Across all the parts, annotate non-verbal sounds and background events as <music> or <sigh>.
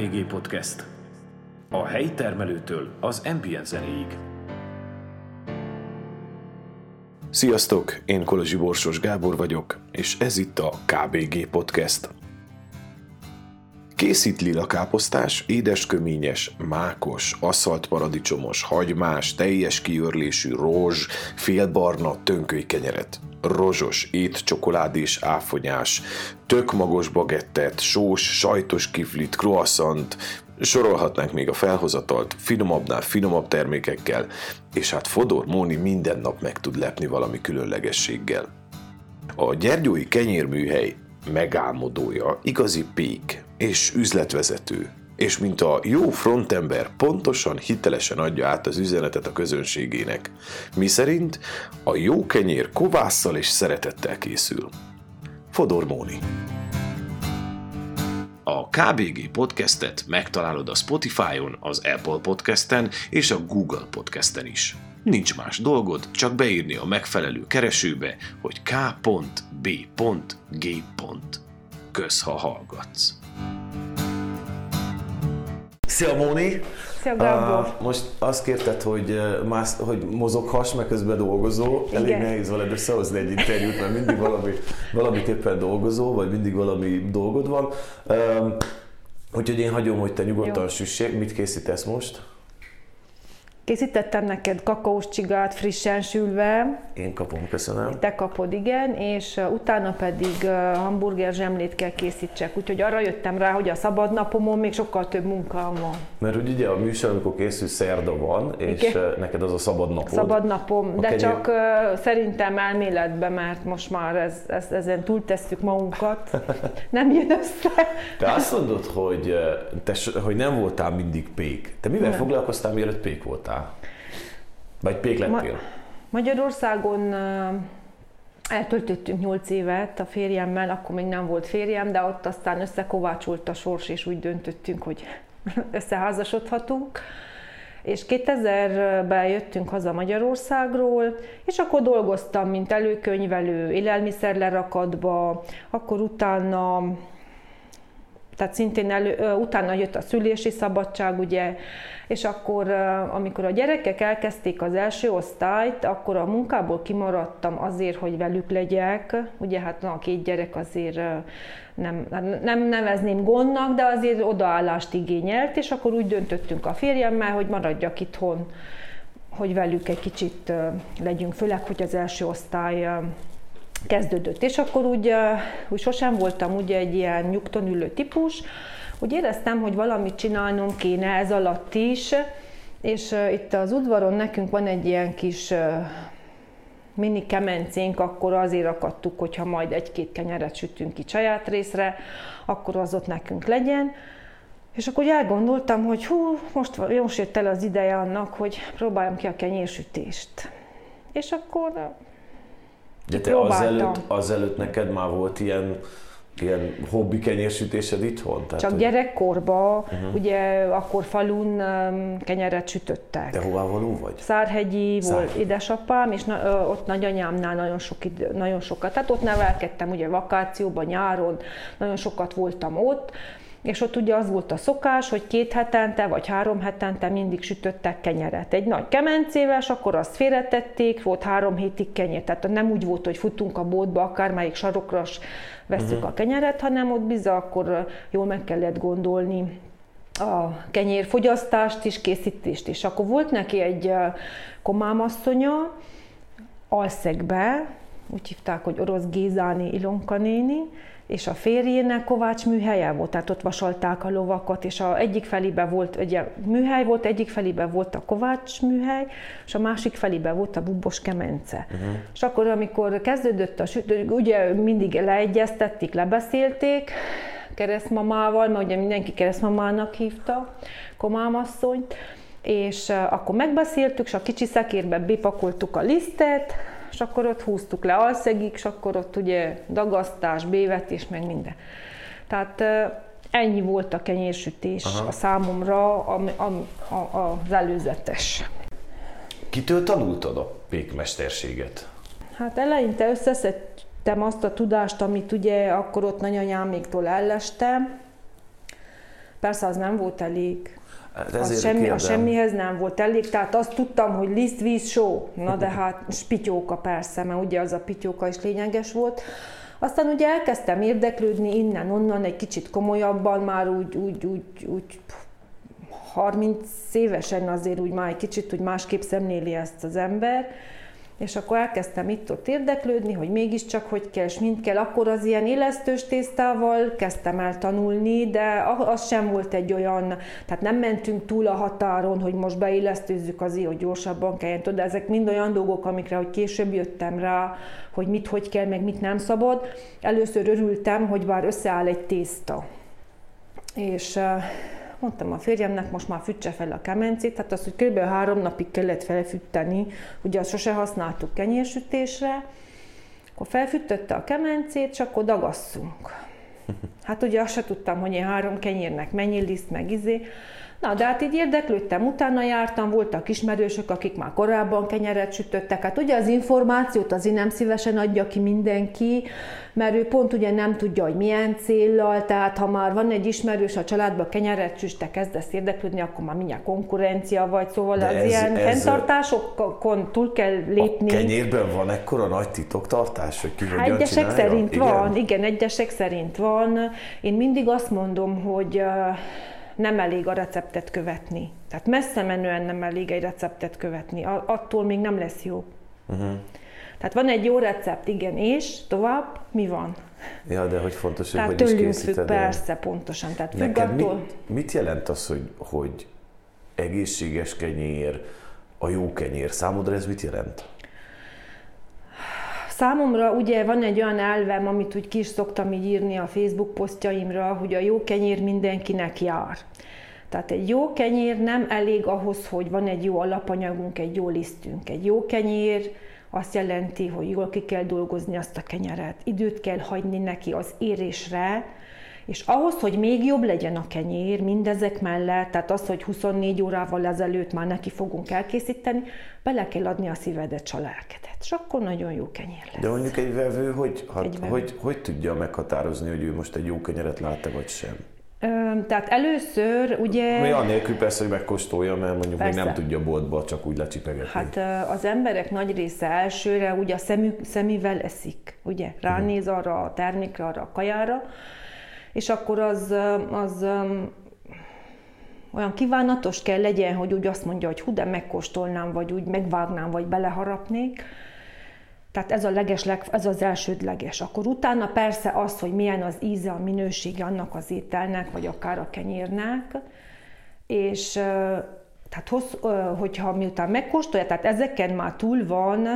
KBG Podcast. A helyi termelőtől az ambient zenéig. Sziasztok, én Kolozsi Borsos Gábor vagyok, és ez itt a KBG Podcast. Készít lila káposztás, édesköményes, mákos, aszfaltparadicsomos, hagymás, teljes kiörlésű rózs, félbarna tönköly kenyeret rozsos ét, csokoládés, áfonyás, tök magos bagettet, sós, sajtos kiflit, croissant, sorolhatnánk még a felhozatalt finomabbnál finomabb termékekkel, és hát Fodor Móni minden nap meg tud lepni valami különlegességgel. A Gyergyói kenyérműhely megálmodója igazi pék és üzletvezető, és mint a jó frontember pontosan, hitelesen adja át az üzenetet a közönségének. Mi szerint a jó kenyér kovásszal és szeretettel készül. Fodor Móni a KBG podcastet megtalálod a Spotify-on, az Apple podcasten és a Google podcasten is. Nincs más dolgod, csak beírni a megfelelő keresőbe, hogy k.b.g. Kösz, ha hallgatsz! Szia Móni! Szia Gábor! Uh, most azt kérted, hogy, más, hogy mozoghass, meg közben dolgozó. Igen. Elég nehéz veled összehozni egy interjút, mert mindig valami, valamiképpen dolgozó, vagy mindig valami dolgod van. Uh, úgyhogy én hagyom, hogy te nyugodtan süssék. Mit készítesz most? Készítettem neked kakaós csigát frissen sülve. Én kapom, köszönöm. Te kapod, igen, és utána pedig hamburger zsemlét kell készítsek. Úgyhogy arra jöttem rá, hogy a szabad napomon még sokkal több munkám van. Mert hogy ugye a műsor, amikor készül, szerda van, és igen. neked az a szabad napod. Szabad napom, de kenyér... csak szerintem elméletbe, mert most már ez, ez, ezen túltesszük magunkat. <laughs> Nem jön össze. Te azt mondod, hogy, te, hogy nem voltál mindig pék. Te mivel nem. foglalkoztál, mielőtt pék voltál? Vagy pék? Ma- Magyarországon eltöltöttünk 8 évet a férjemmel, akkor még nem volt férjem, de ott aztán összekovácsolt a sors, és úgy döntöttünk, hogy <laughs> összeházasodhatunk. És 2000-ben jöttünk haza Magyarországról, és akkor dolgoztam, mint előkönyvelő, élelmiszerlerakatba, akkor utána tehát szintén elő, utána jött a szülési szabadság, ugye, és akkor, amikor a gyerekek elkezdték az első osztályt, akkor a munkából kimaradtam azért, hogy velük legyek. Ugye hát na, a két gyerek azért nem, nem nevezném gondnak, de azért odaállást igényelt, és akkor úgy döntöttünk a férjemmel, hogy maradjak itthon, hogy velük egy kicsit legyünk, főleg, hogy az első osztály kezdődött. És akkor úgy, úgy sosem voltam ugye egy ilyen nyugton ülő típus, úgy éreztem, hogy valamit csinálnom kéne ez alatt is, és itt az udvaron nekünk van egy ilyen kis mini kemencénk, akkor azért akadtuk, hogyha majd egy-két kenyeret sütünk ki saját részre, akkor az ott nekünk legyen. És akkor elgondoltam, hogy hú, most, most jött el az ideje annak, hogy próbáljam ki a kenyérsütést. És akkor De te azelőtt, azelőtt neked már volt ilyen ilyen hobbi kenyérsütésed itthon? Tehát, Csak hogy... gyerekkorban, uh-huh. ugye akkor falun um, kenyeret sütöttek. Te hová való vagy? Szárhegyi Szárhegyi volt édesapám, és na, ö, ott nagyanyámnál nagyon, sok idő, nagyon sokat, tehát ott nevelkedtem ugye vakációban, nyáron, nagyon sokat voltam ott, és ott ugye az volt a szokás, hogy két hetente vagy három hetente mindig sütöttek kenyeret. Egy nagy kemencével, és akkor azt félretették, volt három hétig kenyér. Tehát nem úgy volt, hogy futunk a boltba, akármelyik sarokra veszük uh-huh. a kenyeret, hanem ott bizony akkor jól meg kellett gondolni a kenyérfogyasztást is, készítést is. Akkor volt neki egy komámasszonya, Alszegbe, úgy hívták, hogy Orosz Gézáni Ilonka néni, és a férjének Kovács műhelye volt, tehát ott vasalták a lovakat, és a egyik felébe volt, egy műhely volt, egyik felébe volt a Kovács műhely, és a másik felébe volt a Bubos kemence. Uh-huh. És akkor, amikor kezdődött a sütő, ugye mindig leegyeztették, lebeszélték, keresztmamával, mert ugye mindenki keresztmamának hívta komámasszonyt, és akkor megbeszéltük, és a kicsi szekérbe bepakoltuk a lisztet, és akkor ott húztuk le alszegig, és akkor ott ugye dagasztás, bévetés, meg minden. Tehát ennyi volt a kenyérsütés Aha. a számomra a, a, a, az előzetes. Kitől tanultad a pékmesterséget? Hát eleinte összeszedtem azt a tudást, amit ugye akkor ott nagyanyáméktól ellestem, Persze az nem volt elég. Hát az semmi, a semmihez nem volt elég, tehát azt tudtam, hogy liszt, víz, só. Na de hát <laughs> spityóka persze, mert ugye az a pityóka is lényeges volt. Aztán ugye elkezdtem érdeklődni innen-onnan, egy kicsit komolyabban, már úgy, úgy, úgy, úgy 30 évesen azért úgy már egy kicsit úgy másképp szemléli ezt az ember, és akkor elkezdtem itt-ott érdeklődni, hogy mégiscsak hogy kell, és mind kell. Akkor az ilyen élesztős tésztával kezdtem el tanulni, de az sem volt egy olyan, tehát nem mentünk túl a határon, hogy most beélesztőzzük azért, hogy gyorsabban kelljen, de ezek mind olyan dolgok, amikre hogy később jöttem rá, hogy mit hogy kell, meg mit nem szabad. Először örültem, hogy már összeáll egy tészta. És mondtam a férjemnek, most már fütse fel a kemencét, tehát az, hogy kb. három napig kellett felfütteni, ugye azt sose használtuk kenyérsütésre, akkor felfüttötte a kemencét, és akkor dagasszunk. <laughs> Hát ugye azt se tudtam, hogy én három kenyérnek mennyi liszt, meg izé. Na, de hát így érdeklődtem, utána jártam, voltak ismerősök, akik már korábban kenyeret sütöttek. Hát ugye az információt azért nem szívesen adja ki mindenki, mert ő pont ugye nem tudja, hogy milyen céllal, tehát ha már van egy ismerős a családban kenyeret süt, te kezdesz érdeklődni, akkor már mindjárt konkurencia vagy, szóval De az ez, ilyen ez fenntartásokon túl kell lépni. A kenyérben van ekkora nagy titoktartás, hogy ki hát Egyesek csinálja? szerint igen? van, igen, egyesek szerint van. Én mindig azt mondom, hogy nem elég a receptet követni. Tehát messze menően nem elég egy receptet követni. Attól még nem lesz jó. Uh-huh. Tehát van egy jó recept, igen, és tovább mi van? Ja, de hogy fontos, hogy hogy is készíted függ, persze, pontosan. Tehát Neked attól... mit, mit jelent az, hogy, hogy egészséges kenyér, a jó kenyér? Számodra ez mit jelent? Számomra ugye van egy olyan elvem, amit úgy ki is szoktam így írni a Facebook posztjaimra, hogy a jó kenyér mindenkinek jár. Tehát egy jó kenyér nem elég ahhoz, hogy van egy jó alapanyagunk, egy jó lisztünk. Egy jó kenyér azt jelenti, hogy jól ki kell dolgozni azt a kenyeret, időt kell hagyni neki az érésre, és ahhoz, hogy még jobb legyen a kenyér, mindezek mellett, tehát az, hogy 24 órával ezelőtt már neki fogunk elkészíteni, bele kell adni a szívedet, a lelkedet, és akkor nagyon jó kenyér lesz. De mondjuk egy vevő, hogy, hát, egy vevő. hogy, hogy tudja meghatározni, hogy ő most egy jó kenyeret lát vagy sem? Tehát először ugye... Mi annélkül persze, hogy megkóstolja, mert mondjuk persze. még nem tudja boltba csak úgy lecsipegetni. Hát az emberek nagy része elsőre ugye a szemük, szemével eszik, ugye? Ránéz mhm. arra a termékre, arra a kajára, és akkor az, az olyan kívánatos kell legyen, hogy úgy azt mondja, hogy hú, de megkóstolnám, vagy úgy megvágnám, vagy beleharapnék. Tehát ez, a leges, ez az elsődleges. Akkor utána persze az, hogy milyen az íze, a minősége annak az ételnek, vagy akár a kenyérnek, és tehát hossz, hogyha miután megkóstolja, tehát ezeken már túl van,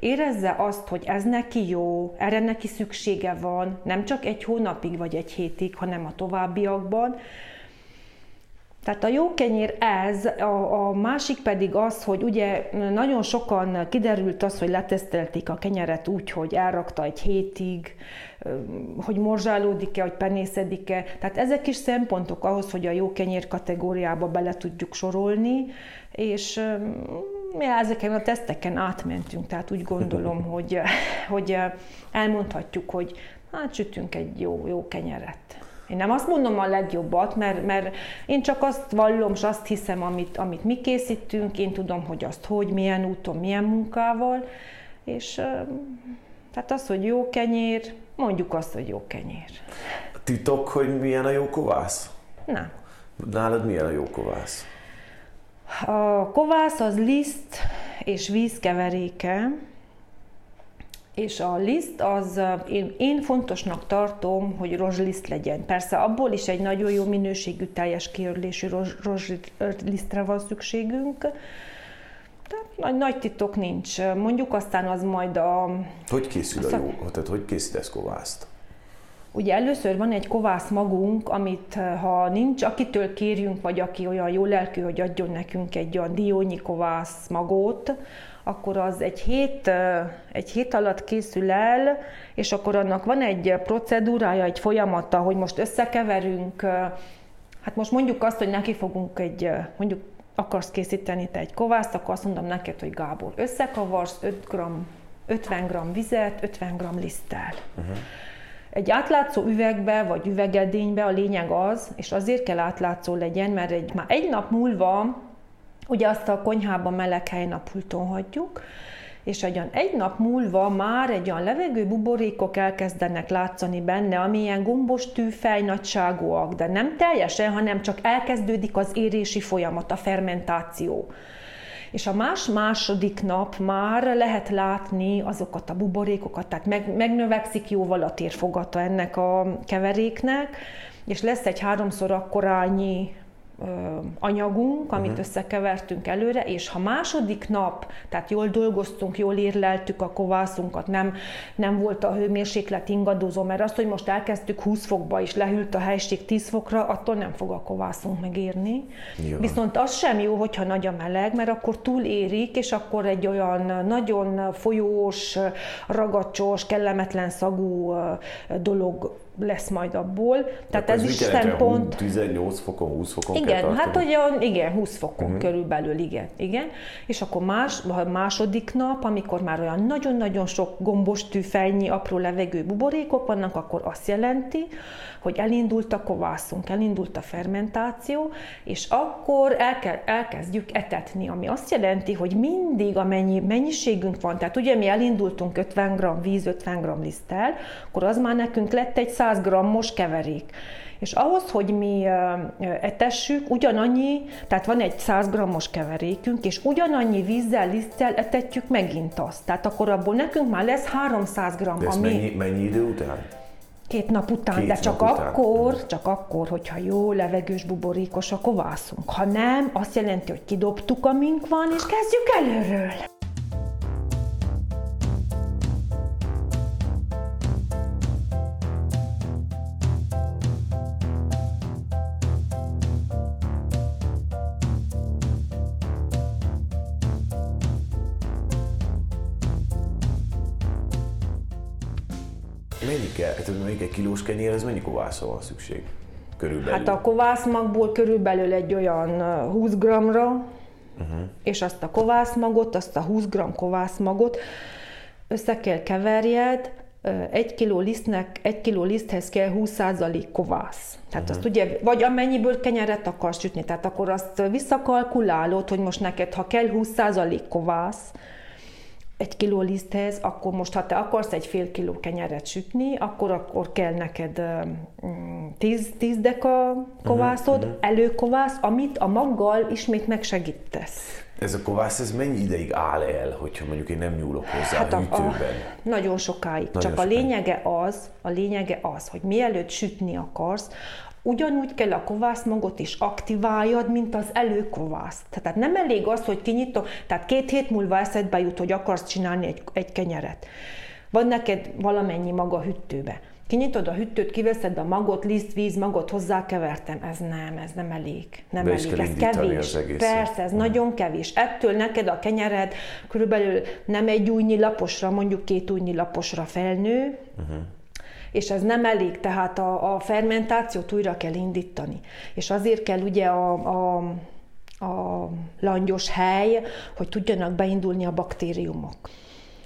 érezze azt, hogy ez neki jó, erre neki szüksége van, nem csak egy hónapig vagy egy hétig, hanem a továbbiakban, tehát a jó kenyér ez, a, a másik pedig az, hogy ugye nagyon sokan kiderült az, hogy letesztelték a kenyeret úgy, hogy elrakta egy hétig, hogy morzsálódik-e, hogy penészedik-e. Tehát ezek is szempontok ahhoz, hogy a jó kenyér kategóriába bele tudjuk sorolni, és mi ezeken a teszteken átmentünk, tehát úgy gondolom, <laughs> hogy, hogy elmondhatjuk, hogy hát sütünk egy jó, jó kenyeret. Én nem azt mondom a legjobbat, mert, mert én csak azt vallom, és azt hiszem, amit, amit mi készítünk, én tudom, hogy azt hogy, milyen úton, milyen munkával, és tehát az, hogy jó kenyér, mondjuk azt, hogy jó kenyér. Titok, hogy milyen a jó kovász? Nem. Nálad milyen a jó kovász? A kovász az liszt és vízkeveréke, és a liszt az, én, én fontosnak tartom, hogy rozsliszt legyen. Persze abból is egy nagyon jó minőségű, teljes kiörlésű rozslisztre van szükségünk, de nagy, nagy titok nincs. Mondjuk aztán az majd a... Hogy készül a, a jó? Tehát hogy készítesz kovászt? Ugye először van egy kovász magunk, amit ha nincs, akitől kérjünk, vagy aki olyan jó lelkű, hogy adjon nekünk egy olyan diónyi kovász magot, akkor az egy hét, egy hét alatt készül el, és akkor annak van egy procedúrája, egy folyamata, hogy most összekeverünk, hát most mondjuk azt, hogy neki fogunk egy, mondjuk akarsz készíteni te egy kovászt, akkor azt mondom neked, hogy Gábor, összekavarsz 5 g, 50 g vizet, 50 g liszttel. Uh-huh Egy átlátszó üvegbe vagy üvegedénybe a lényeg az, és azért kell átlátszó legyen, mert egy, már egy nap múlva, ugye azt a konyhában meleg helyen a pulton hagyjuk, és egy, egy nap múlva már egy olyan levegő buborékok elkezdenek látszani benne, ami ilyen gombos tűfej nagyságúak, de nem teljesen, hanem csak elkezdődik az érési folyamat, a fermentáció. És a más-második nap már lehet látni azokat a buborékokat, tehát meg, megnövekszik jóval a térfogata ennek a keveréknek, és lesz egy háromszor akkorányi anyagunk, amit uh-huh. összekevertünk előre, és ha második nap, tehát jól dolgoztunk, jól érleltük a kovászunkat, nem, nem volt a hőmérséklet ingadozó, mert azt, hogy most elkezdtük 20 fokba, és lehűlt a helység 10 fokra, attól nem fog a kovászunk megérni. Jó. Viszont az sem jó, hogyha nagy a meleg, mert akkor túlérik, és akkor egy olyan nagyon folyós, ragacsos, kellemetlen szagú dolog lesz majd abból. Tehát, Tehát ez is szempont... 18 fokon, 20 fokon Igen, hát olyan, igen, 20 fokon uh-huh. körülbelül, igen, igen. És akkor más, a második nap, amikor már olyan nagyon-nagyon sok gombos tűfejnyi apró levegő buborékok vannak, akkor azt jelenti, hogy elindult a kovászunk, elindult a fermentáció, és akkor elke, elkezdjük etetni, ami azt jelenti, hogy mindig amennyi mennyiségünk van, tehát ugye mi elindultunk 50 g víz, 50 g liszttel, akkor az már nekünk lett egy 100 g-os keverék. És ahhoz, hogy mi etessük, ugyanannyi, tehát van egy 100 g-os keverékünk, és ugyanannyi vízzel, liszttel etetjük megint azt. Tehát akkor abból nekünk már lesz 300 g. De ami... mennyi, mennyi idő után? Két nap után, Két de csak nap akkor, után. csak akkor, hogyha jó, levegős, buborékos a kovászunk. Ha nem, azt jelenti, hogy kidobtuk, amink van, és kezdjük előről. Mennyi kell? Hát mondjuk egy kilós kenyérhez mennyi kovászra van szükség? Körülbelül. Hát a kovászmagból körülbelül egy olyan 20 g-ra, uh-huh. és azt a kovászmagot, azt a 20 g kovászmagot össze kell keverjed, egy kiló lisztnek, egy kiló liszthez kell 20% kovász. Tehát uh-huh. azt ugye, vagy amennyiből kenyeret akarsz sütni, tehát akkor azt visszakalkulálod, hogy most neked, ha kell 20% kovász, egy kiló liszthez, akkor most, ha te akarsz egy fél kiló kenyeret sütni, akkor, akkor kell neked 10, 10 deka kovászod, uh-huh, uh-huh. előkovász, amit a maggal ismét megsegítesz. Ez a kovász, ez mennyi ideig áll el, hogyha mondjuk én nem nyúlok hozzá hát a, a hűtőben? A, nagyon sokáig. Nagyon Csak sokáig. a lényege az, a lényege az, hogy mielőtt sütni akarsz, ugyanúgy kell a kovászmagot is aktiváljad, mint az előkovász. Tehát nem elég az, hogy kinyitom, tehát két hét múlva eszedbe jut, hogy akarsz csinálni egy, egy kenyeret. Van neked valamennyi maga hűtőbe. Kinyitod a hűtőt, kiveszed a magot, liszt, víz, magot hozzákevertem. Ez nem, ez nem elég. Nem Be elég, ez kevés. Persze, ez uh nagyon kevés. Ettől neked a kenyered körülbelül nem egy újnyi laposra, mondjuk két újnyi laposra felnő, uh-huh és ez nem elég, tehát a, a fermentációt újra kell indítani. És azért kell ugye a, a, a langyos hely, hogy tudjanak beindulni a baktériumok.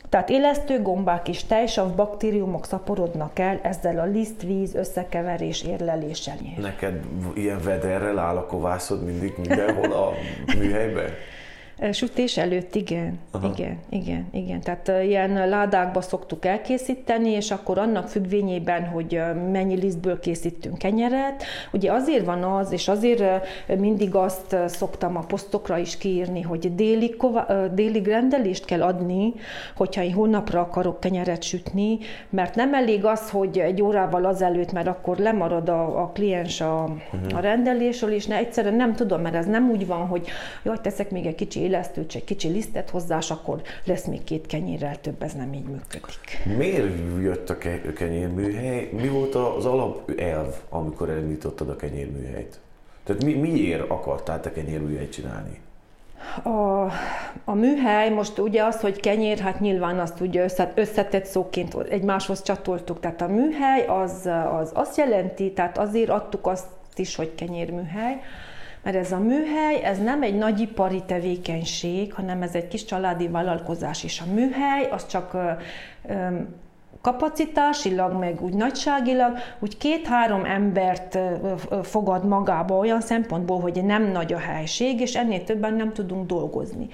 Tehát élesztő gombák és tejsav baktériumok szaporodnak el ezzel a lisztvíz összekeverés érleléssel. Neked ilyen vederrel áll a kovászod mindig mindenhol a műhelyben? <laughs> Sütés előtt, igen. Aha. Igen, igen, igen. Tehát ilyen ládákba szoktuk elkészíteni, és akkor annak függvényében, hogy mennyi lisztből készítünk kenyeret. Ugye azért van az, és azért mindig azt szoktam a posztokra is kiírni, hogy délig, délig rendelést kell adni, hogyha én hónapra akarok kenyeret sütni, mert nem elég az, hogy egy órával azelőtt, mert akkor lemarad a, a kliens a, uh-huh. a rendelésről, és ne, egyszerűen nem tudom, mert ez nem úgy van, hogy jaj, teszek még egy kicsi élesztőt, egy kicsi lisztet hozzá, és akkor lesz még két kenyérrel több, ez nem így működik. Miért jött a kenyérműhely? Mi volt az alapelv, amikor elindítottad a kenyérműhelyt? Tehát mi, miért akartál te kenyérműhelyt csinálni? A, a műhely, most ugye az, hogy kenyér, hát nyilván azt ugye összetett szóként egymáshoz csatoltuk. Tehát a műhely az, az azt jelenti, tehát azért adtuk azt is, hogy kenyérműhely, mert ez a műhely, ez nem egy nagyipari tevékenység, hanem ez egy kis családi vállalkozás, és a műhely az csak kapacitásilag, meg úgy nagyságilag, úgy két-három embert fogad magába olyan szempontból, hogy nem nagy a helység, és ennél többen nem tudunk dolgozni.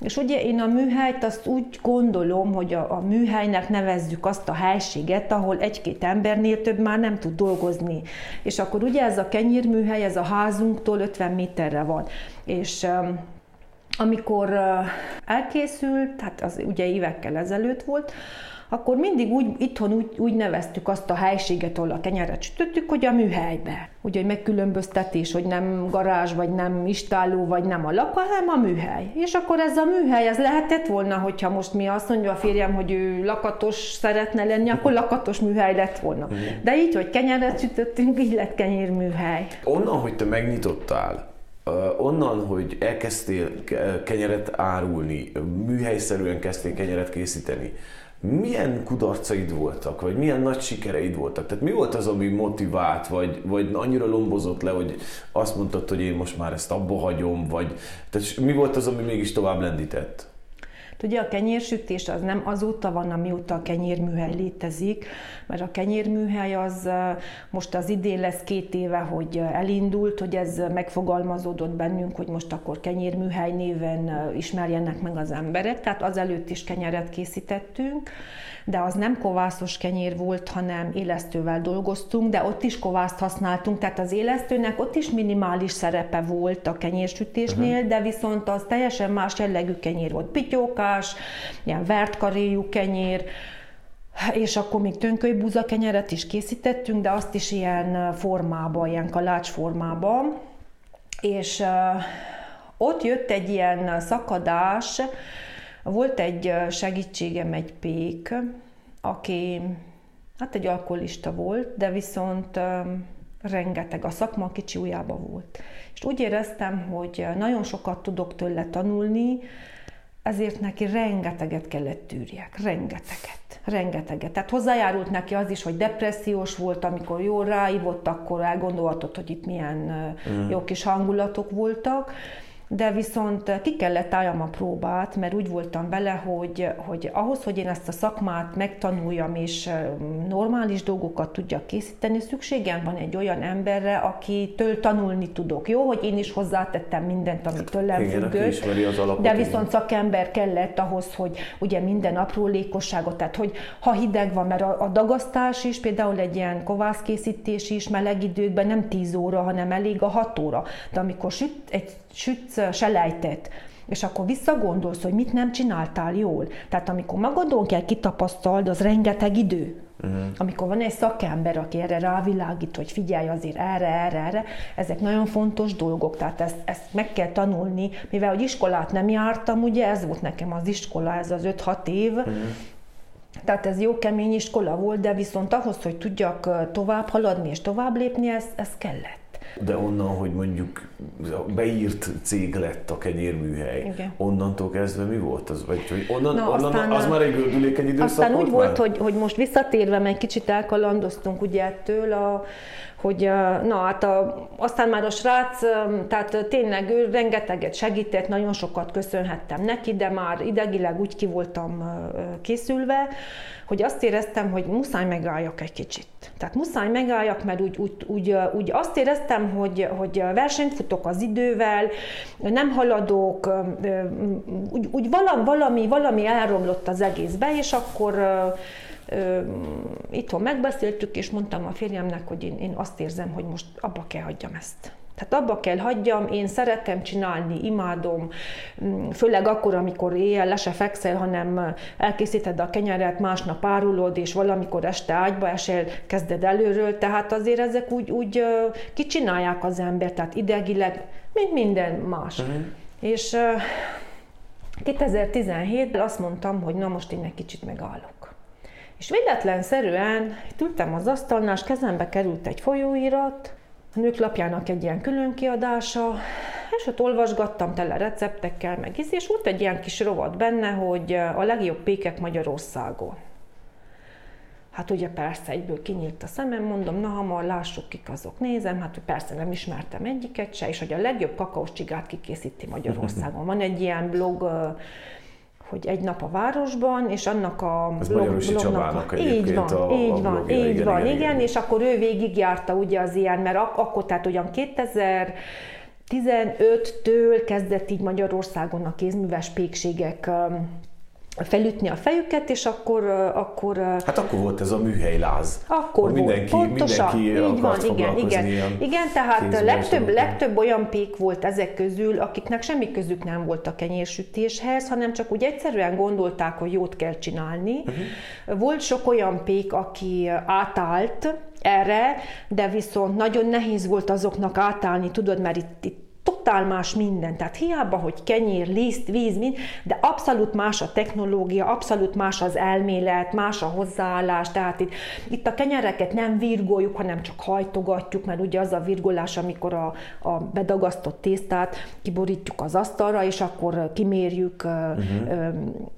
És ugye én a műhelyt azt úgy gondolom, hogy a, a műhelynek nevezzük azt a helységet, ahol egy-két embernél több már nem tud dolgozni. És akkor ugye ez a kenyérműhely, ez a házunktól 50 méterre van. És amikor elkészült, hát az ugye évekkel ezelőtt volt, akkor mindig úgy, itthon úgy, úgy neveztük azt a helységet, ahol a kenyeret sütöttük, hogy a műhelybe. Ugye, hogy megkülönböztetés, hogy nem garázs, vagy nem istáló, vagy nem a laka, hanem a műhely. És akkor ez a műhely, ez lehetett volna, hogyha most mi azt mondja a férjem, hogy ő lakatos szeretne lenni, akkor lakatos műhely lett volna. De így, hogy kenyeret sütöttünk, így lett kenyérműhely. Onnan, hogy te megnyitottál, onnan, hogy elkezdtél kenyeret árulni, műhelyszerűen kezdtél kenyeret készíteni, milyen kudarcaid voltak, vagy milyen nagy sikereid voltak? Tehát mi volt az, ami motivált, vagy, vagy annyira lombozott le, hogy azt mondtad, hogy én most már ezt abba hagyom, vagy tehát mi volt az, ami mégis tovább lendített? Ugye a kenyérsütés az nem azóta van, amióta a kenyérműhely létezik, mert a kenyérműhely az most az idén lesz két éve, hogy elindult, hogy ez megfogalmazódott bennünk, hogy most akkor kenyérműhely néven ismerjenek meg az emberek, tehát azelőtt is kenyeret készítettünk, de az nem kovászos kenyér volt, hanem élesztővel dolgoztunk, de ott is kovászt használtunk, tehát az élesztőnek ott is minimális szerepe volt a kenyérsütésnél, uh-huh. de viszont az teljesen más jellegű kenyér volt, pityókás, ilyen vert karéjú kenyér, és akkor még tönköly kenyeret is készítettünk, de azt is ilyen formában, ilyen kalács formában. És uh, ott jött egy ilyen szakadás, volt egy segítségem, egy pék, aki hát egy alkoholista volt, de viszont rengeteg, a szakma kicsi ujjába volt. És úgy éreztem, hogy nagyon sokat tudok tőle tanulni, ezért neki rengeteget kellett tűrjek, rengeteget, rengeteget. Tehát hozzájárult neki az is, hogy depressziós volt, amikor jól ráívott, akkor elgondolhatott, hogy itt milyen mm. jó kis hangulatok voltak, de viszont ki kellett álljam a próbát, mert úgy voltam vele, hogy, hogy ahhoz, hogy én ezt a szakmát megtanuljam és normális dolgokat tudjak készíteni, szükségem van egy olyan emberre, akitől tanulni tudok. Jó, hogy én is hozzátettem mindent, ami tőlem függött, de viszont szakember kellett ahhoz, hogy ugye minden aprólékosságot, tehát hogy ha hideg van, mert a, a dagasztás is, például egy ilyen kovászkészítés is meleg időkben nem 10 óra, hanem elég a 6 óra. De amikor süt, egy sütsz selejtet, és akkor visszagondolsz, hogy mit nem csináltál jól. Tehát amikor magadon kell kitapasztald, az rengeteg idő. Uh-huh. Amikor van egy szakember, aki erre rávilágít, hogy figyelj azért erre, erre, erre, ezek nagyon fontos dolgok, tehát ezt, ezt meg kell tanulni, mivel hogy iskolát nem jártam, ugye ez volt nekem az iskola, ez az 5-6 év, uh-huh. Tehát ez jó kemény iskola volt, de viszont ahhoz, hogy tudjak tovább haladni és tovább lépni, ez, ez kellett. De onnan, hogy mondjuk beírt cég lett a kenyérműhely, Igen. onnantól kezdve mi volt az? Vagy hogy onnan, Na, onnan aztán, az már egy gördülékeny időszak Aztán volt úgy már? volt, hogy, hogy most visszatérve, meg kicsit elkalandoztunk ugye ettől a hogy na hát a, aztán már a srác, tehát tényleg ő rengeteget segített, nagyon sokat köszönhettem neki, de már idegileg úgy ki voltam készülve, hogy azt éreztem, hogy muszáj megálljak egy kicsit. Tehát muszáj megálljak, mert úgy, úgy, úgy, úgy azt éreztem, hogy, hogy versenyt futok az idővel, nem haladok, úgy, úgy valami, valami elromlott az egészbe, és akkor itthon megbeszéltük, és mondtam a férjemnek, hogy én, én azt érzem, hogy most abba kell hagyjam ezt. Tehát abba kell hagyjam, én szeretem csinálni, imádom, mm, főleg akkor, amikor éjjel le se fekszel, hanem elkészíted a kenyeret, másnap árulod, és valamikor este ágyba esel, kezded előről, tehát azért ezek úgy, úgy kicsinálják az ember, tehát idegileg, mint minden más. Uh-huh. És 2017-ben azt mondtam, hogy na most én egy kicsit megállok. És véletlenszerűen itt ültem az asztalnál, és kezembe került egy folyóirat, a nők lapjának egy ilyen külön kiadása, és ott olvasgattam tele receptekkel, meg és volt egy ilyen kis rovat benne, hogy a legjobb pékek Magyarországon. Hát ugye persze egyből kinyílt a szemem, mondom, na hamar lássuk kik azok, nézem, hát persze nem ismertem egyiket se, és hogy a legjobb kakaós csigát kikészíti Magyarországon. Van egy ilyen blog, hogy egy nap a városban, és annak a Ez blog, blognak a, így van, a, így a van, blogja, így igen, van, igen, igen, igen, és akkor ő végigjárta ugye az ilyen, mert ak- akkor, tehát ugyan 2000 15-től kezdett így Magyarországon a kézműves pékségek felütni a fejüket, és akkor... akkor hát akkor volt ez a műhelyláz. Akkor mindenki, volt, pontosan, mindenki így van, igen, igen. Igen, tehát legtöbb, legtöbb olyan pék volt ezek közül, akiknek semmi közük nem volt a kenyérsütéshez, hanem csak úgy egyszerűen gondolták, hogy jót kell csinálni. Uh-huh. Volt sok olyan pék, aki átállt erre, de viszont nagyon nehéz volt azoknak átállni, tudod, mert itt, itt totál más minden. Tehát hiába, hogy kenyér, liszt, víz, mind, de abszolút más a technológia, abszolút más az elmélet, más a hozzáállás. Tehát itt, itt a kenyereket nem virgoljuk, hanem csak hajtogatjuk, mert ugye az a virgolás, amikor a, a bedagasztott tésztát kiborítjuk az asztalra, és akkor kimérjük uh-huh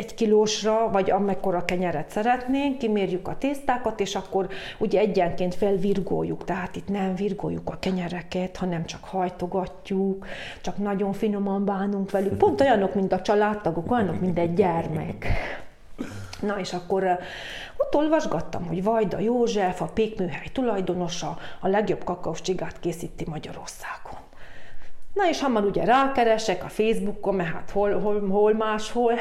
egy kilósra, vagy amekkora kenyeret szeretnénk, kimérjük a tésztákat, és akkor ugye egyenként felvirgoljuk, tehát itt nem virgoljuk a kenyereket, hanem csak hajtogatjuk, csak nagyon finoman bánunk velük, pont olyanok, mint a családtagok, olyanok, mint egy gyermek. Na és akkor ott olvasgattam, hogy Vajda József, a pékműhely tulajdonosa, a legjobb kakaós csigát készíti Magyarországon. Na és hamar ugye rákeresek a Facebookon, mert hát hol, hol, hol máshol.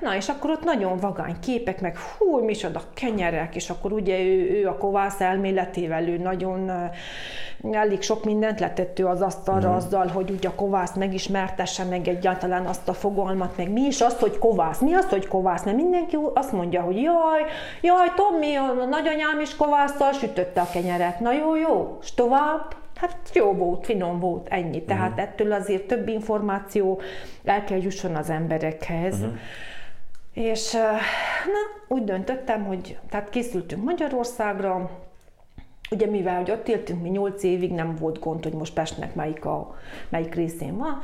Na és akkor ott nagyon vagány képek, meg hú, micsoda kenyerek, és akkor ugye ő, ő a kovász elméletével, ő nagyon elég sok mindent letett ő az asztalra mm. azzal, hogy ugye a kovász megismertesse meg egyáltalán azt a fogalmat, meg mi is az, hogy kovász. Mi az, hogy kovász? Mert mindenki azt mondja, hogy jaj, jaj, Tomi, a nagyanyám is kovásszal sütötte a kenyeret. Na jó, jó, és tovább, hát jó volt, finom volt, ennyi. Tehát uh-huh. ettől azért több információ el kell jusson az emberekhez. Uh-huh. És na, úgy döntöttem, hogy tehát készültünk Magyarországra, Ugye mivel, hogy ott éltünk mi 8 évig, nem volt gond, hogy most Pestnek melyik, a, melyik részén van.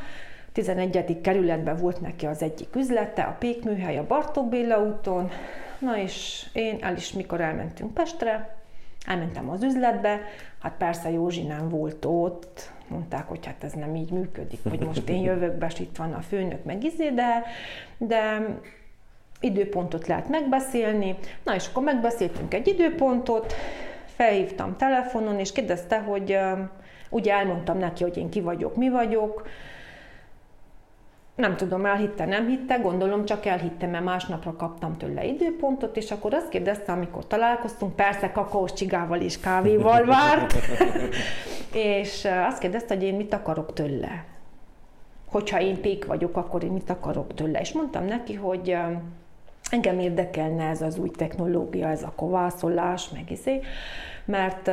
11. kerületben volt neki az egyik üzlete, a Pékműhely a Bartók Béla úton. Na és én el is, mikor elmentünk Pestre, elmentem az üzletbe, Hát persze Józsi nem volt ott, mondták, hogy hát ez nem így működik, hogy most én jövök be, itt van a főnök, meg izé, de, de időpontot lehet megbeszélni. Na és akkor megbeszéltünk egy időpontot, felhívtam telefonon, és kérdezte, hogy ugye elmondtam neki, hogy én ki vagyok, mi vagyok, nem tudom, elhitte, nem hitte, gondolom csak elhitte, mert másnapra kaptam tőle időpontot, és akkor azt kérdezte, amikor találkoztunk, persze kakaós csigával és kávéval <laughs> várt, és azt kérdezte, hogy én mit akarok tőle. Hogyha én pék vagyok, akkor én mit akarok tőle. És mondtam neki, hogy engem érdekelne ez az új technológia, ez a kovászolás, meg izé, mert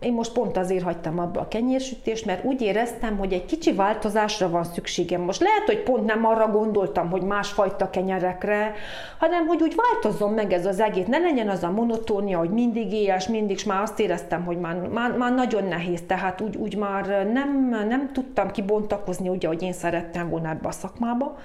én most pont azért hagytam abba a kenyérsütést, mert úgy éreztem, hogy egy kicsi változásra van szükségem. Most lehet, hogy pont nem arra gondoltam, hogy másfajta kenyerekre, hanem hogy úgy változzon meg ez az egész. Ne legyen az a monotónia, hogy mindig éjes, mindig, és már azt éreztem, hogy már, már, már nagyon nehéz, tehát úgy, úgy már nem, nem tudtam kibontakozni, ugye, hogy én szerettem volna ebbe a szakmába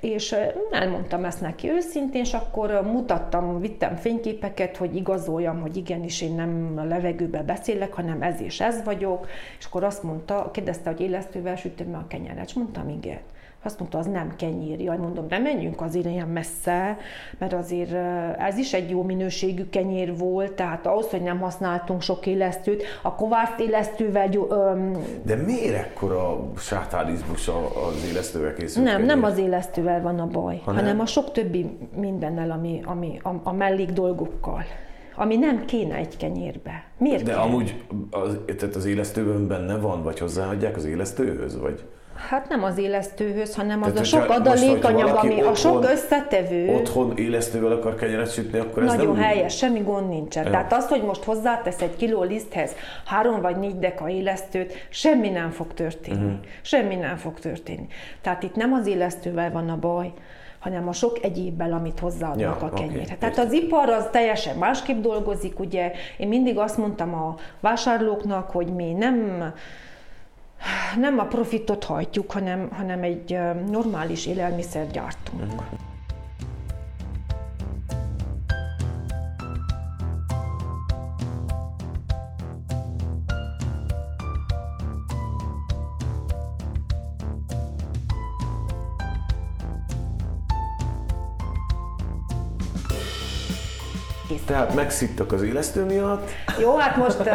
és elmondtam ezt neki őszintén, és akkor mutattam, vittem fényképeket, hogy igazoljam, hogy igenis én nem a levegőbe beszélek, hanem ez és ez vagyok, és akkor azt mondta, kérdezte, hogy élesztővel sütöm a kenyeret, és mondtam, igen. Azt mondta, az nem kenyér. Jaj, mondom, nem menjünk azért ilyen messze, mert azért ez is egy jó minőségű kenyér volt, tehát ahhoz, hogy nem használtunk sok élesztőt, a kovász élesztővel... Öm... De miért ekkora sátánizmus az élesztővel készült Nem, kenyér? nem az élesztővel van a baj, ha hanem nem? a sok többi mindennel, ami, ami a, a mellék dolgokkal ami nem kéne egy kenyérbe. Miért De kéne? amúgy az, tehát az élesztőben benne van, vagy hozzáadják az élesztőhöz, vagy? Hát nem az élesztőhöz, hanem az Tehát, a sok adalékanyag, ami otthon, a sok összetevő. Otthon élesztővel akar kenyeret sütni, akkor ez Nagyon nem helyes, semmi gond nincsen. Ja. Tehát az, hogy most hozzátesz egy kiló liszthez három vagy négy deka élesztőt, semmi nem fog történni. Uh-huh. Semmi nem fog történni. Tehát itt nem az élesztővel van a baj, hanem a sok egyébbel, amit hozzáadnak ja, a kenyérhez. Okay, Tehát az ipar az teljesen másképp dolgozik, ugye én mindig azt mondtam a vásárlóknak, hogy mi nem nem a profitot hajtjuk, hanem, hanem egy normális élelmiszer gyártunk. Készíteni. Tehát megszittak az élesztő miatt? Jó, hát most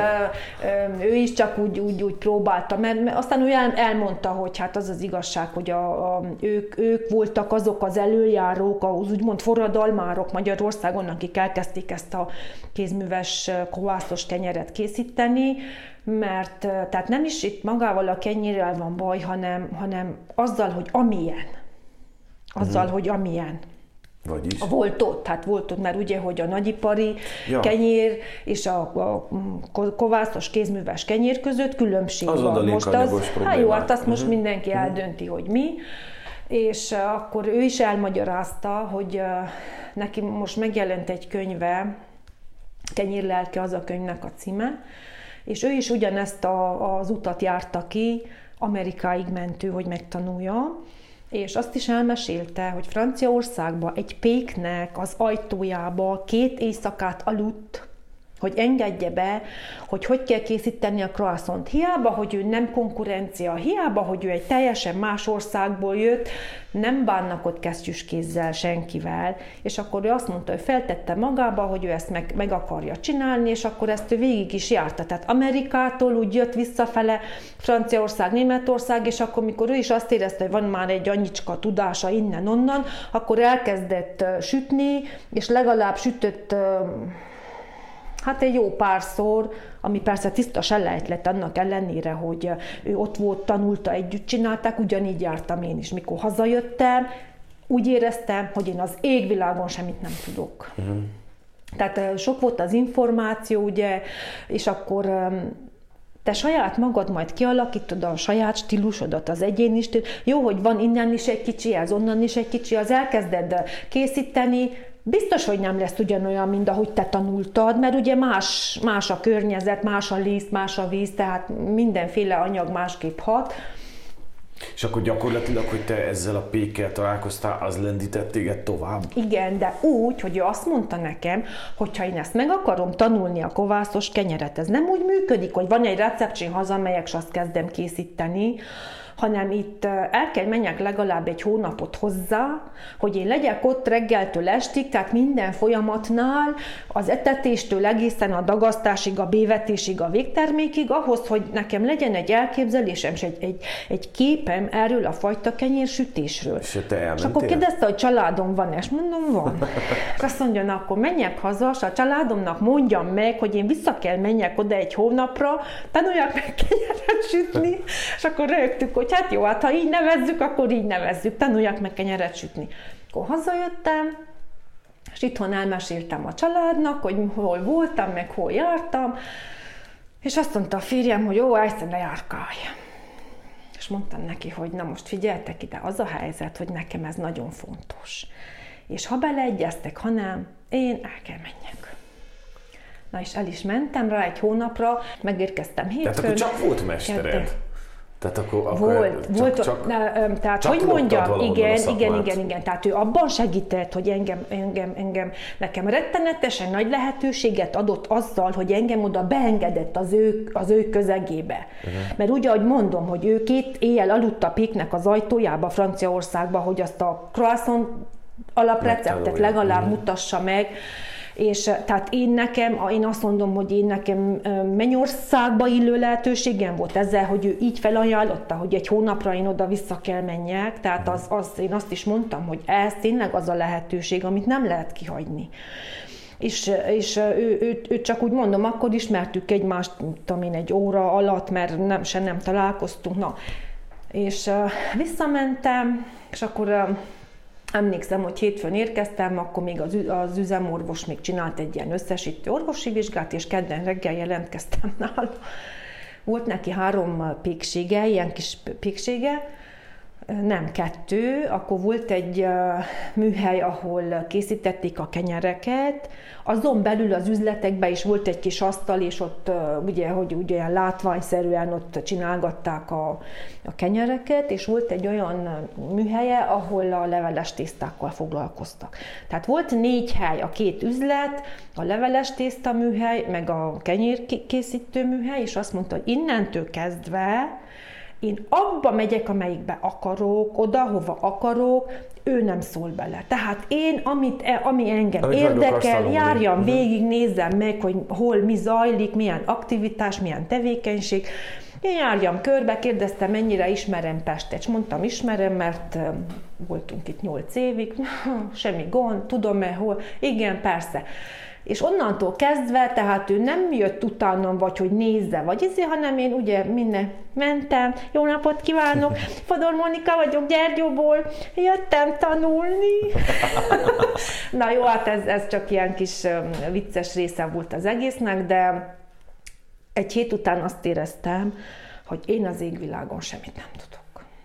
ő is csak úgy, úgy, úgy próbálta, mert aztán ő el, elmondta, hogy hát az az igazság, hogy a, a, ők, ők voltak azok az előjárók, az úgymond forradalmárok Magyarországon, akik elkezdték ezt a kézműves kovászos kenyeret készíteni, mert tehát nem is itt magával a kenyérrel van baj, hanem, hanem azzal, hogy amilyen. Azzal, uh-huh. hogy amilyen. Vagyis? A volt ott, hát volt ott, mert ugye, hogy a nagyipari ja. kenyér és a, a kovászos kézműves kenyér között különbség az van. Most az, hát jó, hát azt uh-huh. most mindenki uh-huh. eldönti, hogy mi. És akkor ő is elmagyarázta, hogy neki most megjelent egy könyve, Kenyérlelke az a könyvnek a címe, és ő is ugyanezt a, az utat járta ki, Amerikáig mentő, hogy megtanulja, és azt is elmesélte, hogy Franciaországban egy péknek az ajtójába két éjszakát aludt, hogy engedje be, hogy hogy kell készíteni a croissant. Hiába, hogy ő nem konkurencia, hiába, hogy ő egy teljesen más országból jött, nem bánnak ott kesztyűs kézzel senkivel, és akkor ő azt mondta, hogy feltette magába, hogy ő ezt meg, meg akarja csinálni, és akkor ezt ő végig is járta. Tehát Amerikától úgy jött visszafele, Franciaország, Németország, és akkor, mikor ő is azt érezte, hogy van már egy annyicska tudása innen-onnan, akkor elkezdett sütni, és legalább sütött Hát egy jó párszor, ami persze tiszta lett annak ellenére, hogy ő ott volt, tanulta, együtt csinálták, ugyanígy jártam én is. Mikor hazajöttem, úgy éreztem, hogy én az égvilágon semmit nem tudok. Uh-huh. Tehát sok volt az információ, ugye, és akkor te saját magad majd kialakítod a saját stílusodat, az egyéni stílus. Jó, hogy van innen is egy kicsi, az onnan is egy kicsi, az elkezded készíteni, biztos, hogy nem lesz ugyanolyan, mint ahogy te tanultad, mert ugye más, más a környezet, más a liszt, más a víz, tehát mindenféle anyag másképp hat. És akkor gyakorlatilag, hogy te ezzel a pékkel találkoztál, az lendített téged tovább? Igen, de úgy, hogy ő azt mondta nekem, hogy ha én ezt meg akarom tanulni a kovászos kenyeret, ez nem úgy működik, hogy van egy recept, én hazamegyek, és azt kezdem készíteni, hanem itt el kell menjek legalább egy hónapot hozzá, hogy én legyek ott reggeltől estig, tehát minden folyamatnál, az etetéstől egészen a dagasztásig, a bévetésig, a végtermékig, ahhoz, hogy nekem legyen egy elképzelésem, és egy, egy, egy képem erről a fajta kenyérsütésről. És, te és akkor kérdezte, hogy családom van és mondom, van. és <laughs> azt mondja, na, akkor menjek haza, és a családomnak mondjam meg, hogy én vissza kell menjek oda egy hónapra, tanuljak meg kenyeret sütni, és akkor rögtük, hogy hát jó, hát ha így nevezzük, akkor így nevezzük, tanuljak meg kenyeret sütni. Akkor hazajöttem, és itthon elmeséltem a családnak, hogy hol voltam, meg hol jártam, és azt mondta a férjem, hogy jó, egyszer ne járkálj. És mondtam neki, hogy na most figyeltek ide, az a helyzet, hogy nekem ez nagyon fontos. És ha beleegyeztek, ha nem, én el kell menjek. Na és el is mentem rá egy hónapra, megérkeztem hétfőn. Tehát akkor csak volt mestered? Kedden. Tehát akkor, akkor volt, csak, volt, csak, ne, tehát csak hogy mondjam, igen, igen, igen, igen, tehát ő abban segített, hogy engem, engem, engem, nekem rettenetesen nagy lehetőséget adott azzal, hogy engem oda beengedett az ő, az ő közegébe. Uh-huh. Mert ugye, ahogy mondom, hogy ő két éjjel aludt a péknek az ajtójába Franciaországba, hogy azt a croissant alapreceptet legalább uh-huh. mutassa meg, és eh, tehát én nekem, én azt mondom, hogy én nekem Mennyországba illő lehetőségem volt ezzel, hogy ő így felajánlotta, hogy egy hónapra én oda vissza kell menjek, tehát az, az, én azt is mondtam, hogy ez tényleg az a lehetőség, amit nem lehet kihagyni és, és ő, ő, ő, csak úgy mondom, akkor ismertük egymást, tudom én, egy óra alatt, mert nem, se nem találkoztunk, na. És visszamentem, és akkor Emlékszem, hogy hétfőn érkeztem, akkor még az, az üzemorvos még csinált egy ilyen összesítő orvosi vizsgát, és kedden reggel jelentkeztem <laughs> nála. Volt neki három péksége, ilyen kis péksége, nem kettő, akkor volt egy műhely, ahol készítették a kenyereket, azon belül az üzletekben is volt egy kis asztal, és ott ugye, hogy ugye látványszerűen ott csinálgatták a, a kenyereket, és volt egy olyan műhelye, ahol a leveles tésztákkal foglalkoztak. Tehát volt négy hely, a két üzlet, a leveles tészta műhely, meg a kenyérkészítő műhely, és azt mondta, hogy innentől kezdve Én abba megyek, amelyikbe akarok, oda, hova akarok, ő nem szól bele. Tehát én, amit, e, ami engem amit érdekel, járjam uh-huh. végig, nézzem meg, hogy hol mi zajlik, milyen aktivitás, milyen tevékenység. Én járjam körbe, kérdeztem, mennyire ismerem Pestet, és mondtam, ismerem, mert voltunk itt nyolc évig, <laughs> semmi gond, tudom-e hol, igen, persze. És onnantól kezdve, tehát ő nem jött utánam, vagy hogy nézze, vagy ezért, hanem én ugye minden mentem, jó napot kívánok, <laughs> Fodor Monika vagyok Gyergyóból, jöttem tanulni. <laughs> Na jó, hát ez, ez csak ilyen kis vicces része volt az egésznek, de egy hét után azt éreztem, hogy én az égvilágon semmit nem tudok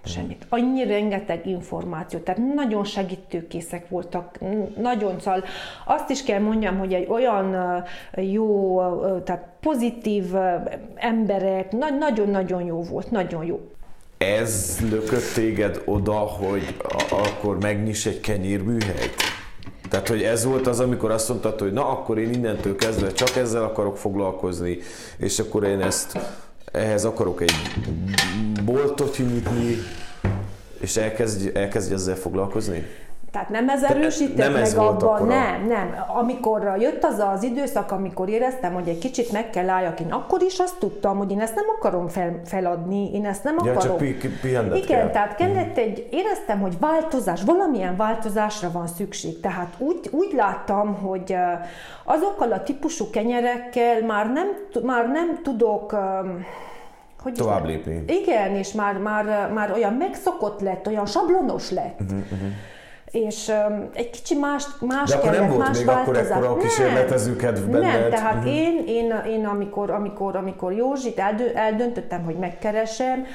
semmit. Annyi rengeteg információ, tehát nagyon segítőkészek voltak, nagyon szal. Azt is kell mondjam, hogy egy olyan jó, tehát pozitív emberek, nagyon-nagyon jó volt, nagyon jó. Ez lökött téged oda, hogy akkor megnyiss egy kenyérműhelyt? Tehát, hogy ez volt az, amikor azt mondtad, hogy na, akkor én innentől kezdve csak ezzel akarok foglalkozni, és akkor én ezt ehhez akarok egy boltot nyitni, és elkezdj, elkezdj ezzel foglalkozni? Tehát nem ez erősített nem meg ez abban, nem, nem. Amikor jött az az időszak, amikor éreztem, hogy egy kicsit meg kell álljak, én akkor is azt tudtam, hogy én ezt nem akarom fel, feladni, én ezt nem ja, akarom. Csak pi- Igen, kell. tehát kellett egy, éreztem, hogy változás, valamilyen változásra van szükség. Tehát úgy, úgy láttam, hogy azokkal a típusú kenyerekkel már nem, már nem tudok hogy tovább lépni. Igen, és már, már, már olyan megszokott lett, olyan sablonos lett. Uh-huh, uh-huh. És um, egy kicsi más, más De akkor kellett, nem volt más még változás. akkor a kísérletező kedv benned? Nem, tehát uh-huh. én, én, én amikor, amikor, amikor Józsit eldöntöttem, hogy megkeresem,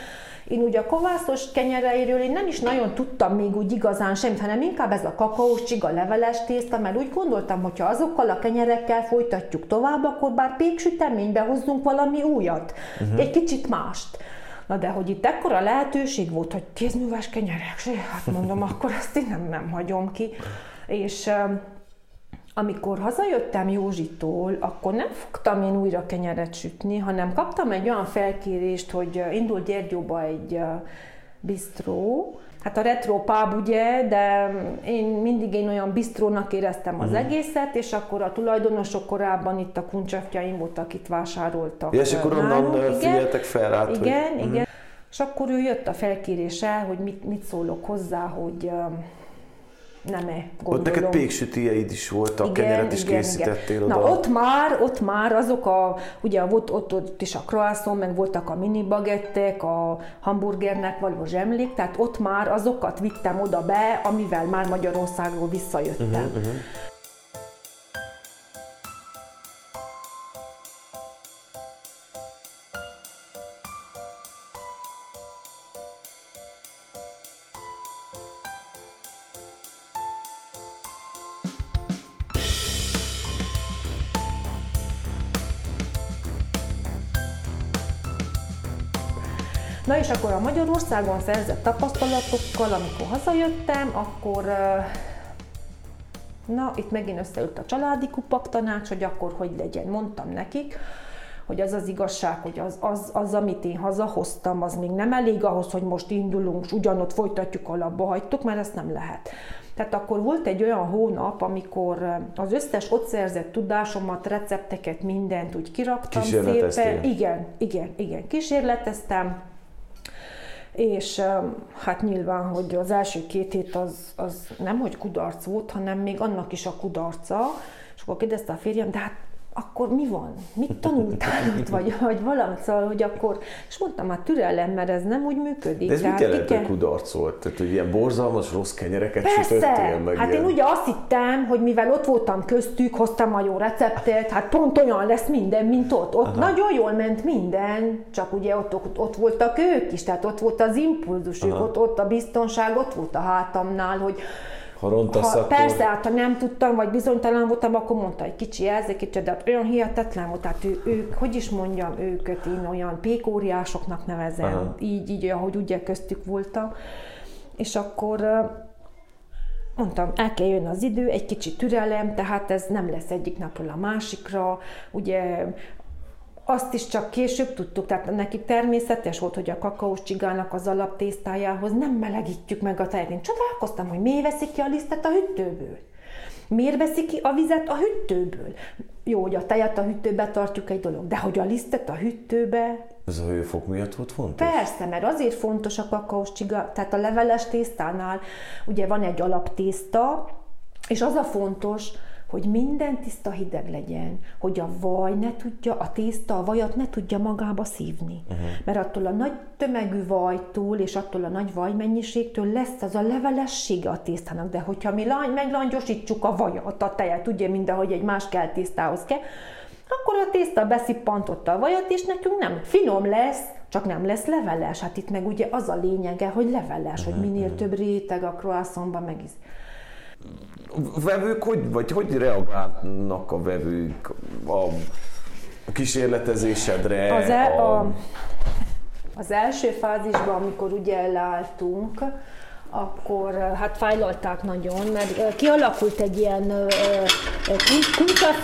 én ugye a kovászos kenyereiről én nem is nagyon tudtam még úgy igazán semmit, hanem inkább ez a kakaós csiga leveles tészta, mert úgy gondoltam, hogy ha azokkal a kenyerekkel folytatjuk tovább, akkor bár péksüteménybe hozzunk valami újat, uh-huh. egy kicsit mást. Na de hogy itt ekkora lehetőség volt, hogy kézműves kenyerek, hát mondom, akkor azt én nem, nem hagyom ki. És amikor hazajöttem Józsitól, akkor nem fogtam én újra kenyeret sütni, hanem kaptam egy olyan felkérést, hogy indul Gyergyóba egy bistró, hát a retro pub ugye, de én mindig én olyan bistrónak éreztem az uh-huh. egészet, és akkor a tulajdonosok korábban itt a kuncsafjaim voltak, itt vásároltak. Ja, és akkor onnan figyeltek fel rá. Igen, hogy... igen. Uh-huh. És akkor ő jött a felkéréssel, hogy mit, mit szólok hozzá, hogy nem -e, gondolom. Ott neked péksütieid is voltak, igen, kenyeret is igen, készítettél igen. oda. Na ott már, ott már azok a, ugye ott, ott, ott is a croissant, meg voltak a mini bagettek, a hamburgernek való zsemlék, tehát ott már azokat vittem oda be, amivel már Magyarországról visszajöttem. Uh-huh, uh-huh. Na és akkor a Magyarországon szerzett tapasztalatokkal, amikor hazajöttem, akkor na, itt megint összeült a családi kupak tanács, hogy akkor hogy legyen. Mondtam nekik, hogy az az igazság, hogy az, az, az, amit én hazahoztam, az még nem elég ahhoz, hogy most indulunk, és ugyanott folytatjuk, alapba hagytuk, mert ezt nem lehet. Tehát akkor volt egy olyan hónap, amikor az összes ott szerzett tudásomat, recepteket, mindent úgy kiraktam szépen. Igen, igen, igen, kísérleteztem és hát nyilván, hogy az első két hét az, az nem hogy kudarc volt, hanem még annak is a kudarca, és akkor kérdezte a férjem, de hát akkor mi van? Mit tanultál itt, vagy, vagy valamit, szóval, hogy akkor, és mondtam, hát türelem, mert ez nem úgy működik. De ez mit jelent, hogy kudarc volt? Tehát, hogy ilyen borzalmas, rossz kenyereket Persze, sütöttél, meg hát ilyen... én ugye azt hittem, hogy mivel ott voltam köztük, hoztam a jó receptet, hát pont olyan lesz minden, mint ott. Ott Aha. nagyon jól ment minden, csak ugye ott, ott, ott voltak ők is, tehát ott volt az impulzus, ott, ott a biztonság, ott volt a hátamnál, hogy ha rontasz, ha, akkor... Persze, hát ha nem tudtam, vagy bizonytalan voltam, akkor mondta egy kicsi jelzék, kicsi, de hát olyan hihetetlen volt, tehát ő, ők, hogy is mondjam, őket én olyan pékóriásoknak nevezem, Aha. így, így, ahogy ugye köztük voltam. És akkor mondtam, el kell jönni az idő, egy kicsi türelem, tehát ez nem lesz egyik napról a másikra. Ugye azt is csak később tudtuk, tehát neki természetes volt, hogy a kakaós csigának az alaptésztájához nem melegítjük meg a tejet. Én csodálkoztam, hogy miért veszik ki a lisztet a hűtőből. Miért veszik ki a vizet a hűtőből? Jó, hogy a tejet a hűtőbe tartjuk egy dolog, de hogy a lisztet a hűtőbe... Ez a hőfok miatt volt fontos? Persze, mert azért fontos a kakaós csiga, tehát a leveles tésztánál ugye van egy alaptészta, és az a fontos, hogy minden tiszta hideg legyen, hogy a vaj ne tudja, a tészta a vajat ne tudja magába szívni. Uh-huh. Mert attól a nagy tömegű vajtól és attól a nagy vajmennyiségtől lesz az a levelessége a tésztának, de hogyha mi meglangyosítsuk a vajat, a tejet, ugye mindahogy egy más kell tésztához kell, akkor a tészta beszippantotta a vajat, és nekünk nem finom lesz, csak nem lesz leveles. Hát itt meg ugye az a lényege, hogy leveles, uh-huh. hogy minél mhm. több réteg a croissantban megisz vevők hogy, vagy hogy reagálnak a vevők a kísérletezésedre? Az, el, a... A, az első fázisban, amikor ugye leálltunk, akkor hát fájlalták nagyon, mert kialakult egy ilyen kuncsaf,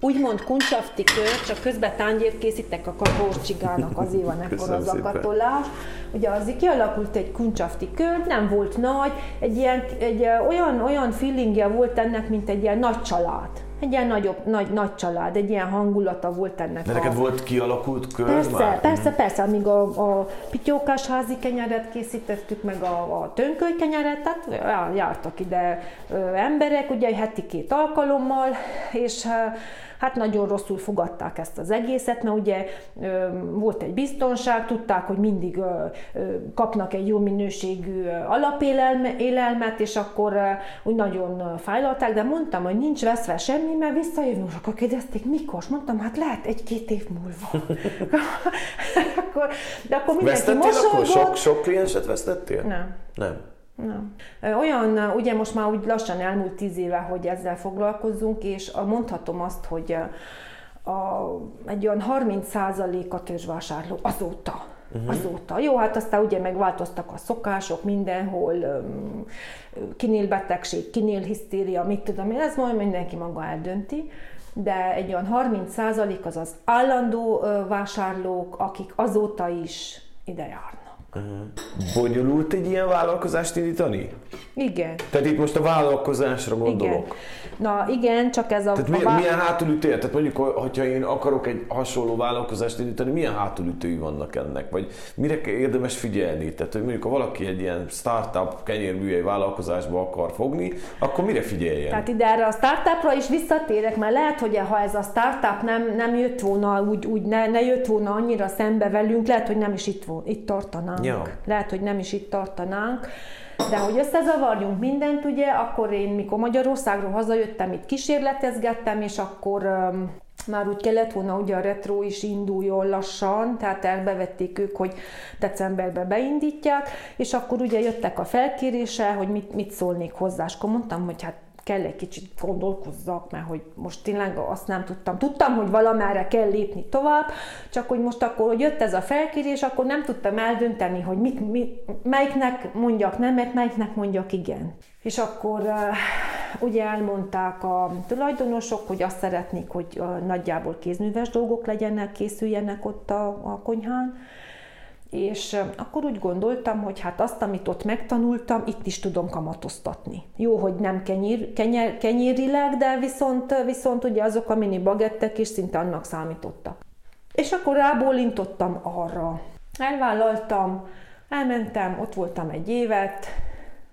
úgymond kuncsafti kör, csak közben tányért készítek a kakaócsigának, azért van ekkor az <laughs> akatolás. Ugye az kialakult egy kuncsafti kör, nem volt nagy, egy, ilyen, egy olyan, olyan feelingje volt ennek, mint egy ilyen nagy család. Egy ilyen nagyobb, nagy, nagy család, egy ilyen hangulata volt ennek. De neked a... volt kialakult kör Persze, már? persze, persze, amíg a, a pityókás házi kenyeret készítettük, meg a, a tönköly kenyeret, tehát jártak ide ö, emberek, ugye heti két alkalommal, és hát nagyon rosszul fogadták ezt az egészet, mert ugye volt egy biztonság, tudták, hogy mindig kapnak egy jó minőségű alapélelmet, és akkor úgy nagyon fájlalták, de mondtam, hogy nincs veszve semmi, mert visszajövünk, akkor kérdezték, mikor? Mondtam, hát lehet egy-két év múlva. <laughs> akkor, de akkor mindenki mosolygott. akkor? Sok, sok klienset vesztettél? Nem. Nem. Nem. Olyan, ugye most már úgy lassan elmúlt tíz éve, hogy ezzel foglalkozzunk, és mondhatom azt, hogy a, egy olyan 30% a törzsvásárló azóta. Uh-huh. Azóta. Jó, hát aztán ugye megváltoztak a szokások mindenhol, kinél betegség, kinél hisztéria, mit tudom én, ez majd mindenki maga eldönti de egy olyan 30% az az állandó vásárlók, akik azóta is ide járnak. Bonyolult egy ilyen vállalkozást indítani? Igen. Tehát itt most a vállalkozásra gondolok. Igen. Na igen, csak ez a... Tehát milyen, a... milyen hátulütő? Tehát mondjuk, hogyha én akarok egy hasonló vállalkozást indítani, milyen hátulütői vannak ennek? Vagy mire érdemes figyelni? Tehát, hogy mondjuk, ha valaki egy ilyen startup kenyérműhely vállalkozásba akar fogni, akkor mire figyeljen? Tehát ide erre a startupra is visszatérek, mert lehet, hogy ha ez a startup nem, nem jött volna, úgy, úgy ne, ne jött volna annyira szembe velünk, lehet, hogy nem is itt, itt tartanánk. Ja. Lehet, hogy nem is itt tartanánk. De hogy összezavarjunk mindent, ugye, akkor én, mikor Magyarországról hazajöttem, itt kísérletezgettem, és akkor um, már úgy kellett volna, ugye a retro is induljon lassan, tehát elbevették ők, hogy decemberben beindítják, és akkor ugye jöttek a felkérése, hogy mit, mit szólnék hozzá, és akkor mondtam, hogy hát kell egy kicsit gondolkozzak, mert hogy most tényleg azt nem tudtam. Tudtam, hogy valamerre kell lépni tovább, csak hogy most akkor, hogy jött ez a felkérés, akkor nem tudtam eldönteni, hogy mit, mit, melyiknek mondjak nemet, melyiknek mondjak igen. És akkor ugye elmondták a tulajdonosok, hogy azt szeretnék, hogy nagyjából kézműves dolgok legyenek, készüljenek ott a, a konyhán, és akkor úgy gondoltam, hogy hát azt, amit ott megtanultam, itt is tudom kamatoztatni. Jó, hogy nem kenyér, kenyer, kenyérileg, de viszont, viszont ugye azok a mini bagettek is szinte annak számítottak. És akkor rábólintottam arra. Elvállaltam, elmentem, ott voltam egy évet,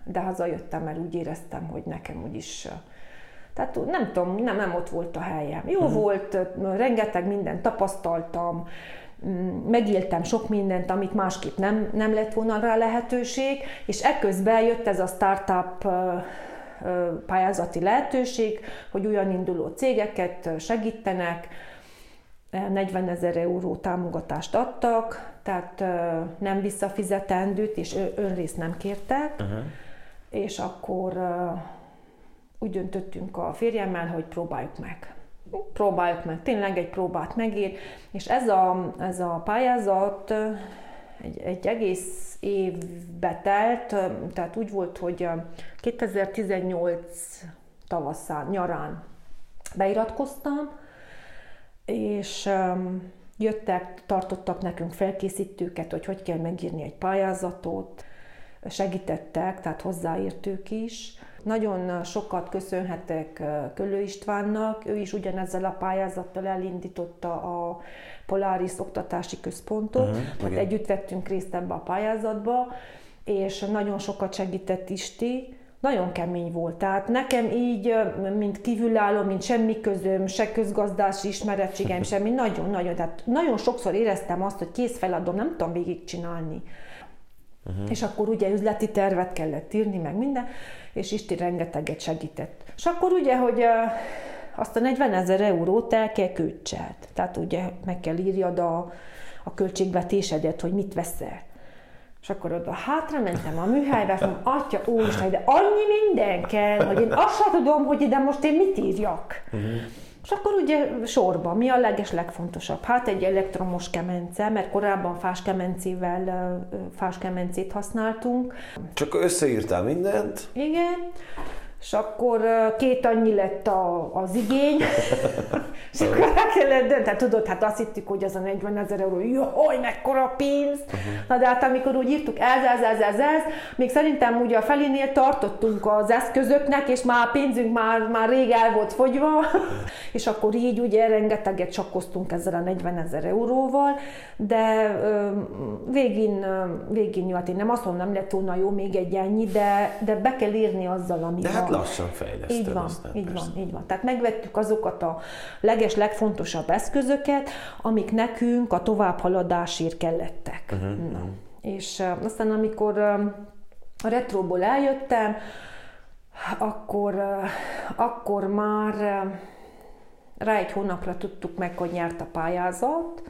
de hazajöttem, mert úgy éreztem, hogy nekem úgyis tehát nem tudom, nem, nem ott volt a helyem. Jó uh-huh. volt, rengeteg mindent tapasztaltam, megéltem sok mindent, amit másképp nem, nem lett volna rá lehetőség, és ekközben jött ez a startup pályázati lehetőség, hogy olyan induló cégeket segítenek, 40 ezer euró támogatást adtak, tehát nem visszafizetendőt, és önrészt nem kértek, uh-huh. és akkor úgy döntöttünk a férjemmel, hogy próbáljuk meg próbáljuk meg, tényleg egy próbát megír, és ez a, ez a pályázat egy, egy egész évbe telt, tehát úgy volt, hogy 2018 tavaszán, nyarán beiratkoztam, és jöttek, tartottak nekünk felkészítőket, hogy hogy kell megírni egy pályázatot, segítettek, tehát hozzáértők is. Nagyon sokat köszönhetek Kölő Istvánnak, ő is ugyanezzel a pályázattal elindította a Polaris Oktatási Központot, uh-huh, együtt vettünk részt ebbe a pályázatba, és nagyon sokat segített Isti, nagyon kemény volt. Tehát nekem így, mint kívülálló, mint semmi közöm, se közgazdási ismerettségem, <laughs> semmi, nagyon-nagyon, tehát nagyon sokszor éreztem azt, hogy kész feladom, nem tudom végigcsinálni. Uh-huh. És akkor ugye üzleti tervet kellett írni, meg minden, és Isti rengeteget segített. És akkor ugye, hogy azt a 40 ezer eurót el kell költselt. Tehát ugye meg kell írjad a, a költségvetésedet, hogy mit veszel. És akkor oda hátra mentem a műhelybe, és mondom, atya úristen, de annyi minden kell, hogy én azt sem tudom, hogy ide most én mit írjak. Uh-huh. És akkor ugye sorban, mi a leges legfontosabb? Hát egy elektromos kemence, mert korábban fáskemencével fáskemencét használtunk. Csak összeírtál mindent? Igen és akkor két annyi lett a, az igény, <laughs> és akkor el kellett dönteni. Tudod, hát azt hittük, hogy az a 40 ezer euró, jaj, mekkora pénz. Uh-huh. Na de hát amikor úgy írtuk ez, ez, ez, ez, ez, még szerintem ugye a felénél tartottunk az eszközöknek, és már a pénzünk már, már rég el volt fogyva, <laughs> és akkor így ugye rengeteget csakkoztunk ezzel a 40 ezer euróval, de végén, végén jó, hát én nem azt mondom, nem lett volna jó még egy ennyi, de, de be kell írni azzal, ami de hát lassan fejleszted. Így van, így persze. van, így van. Tehát megvettük azokat a leges, legfontosabb eszközöket, amik nekünk a továbbhaladásért kellettek. Uh-huh, Na. Uh-huh. És uh, aztán amikor uh, a retróból eljöttem, akkor, uh, akkor már uh, rá egy hónapra tudtuk meg, hogy nyert a pályázat,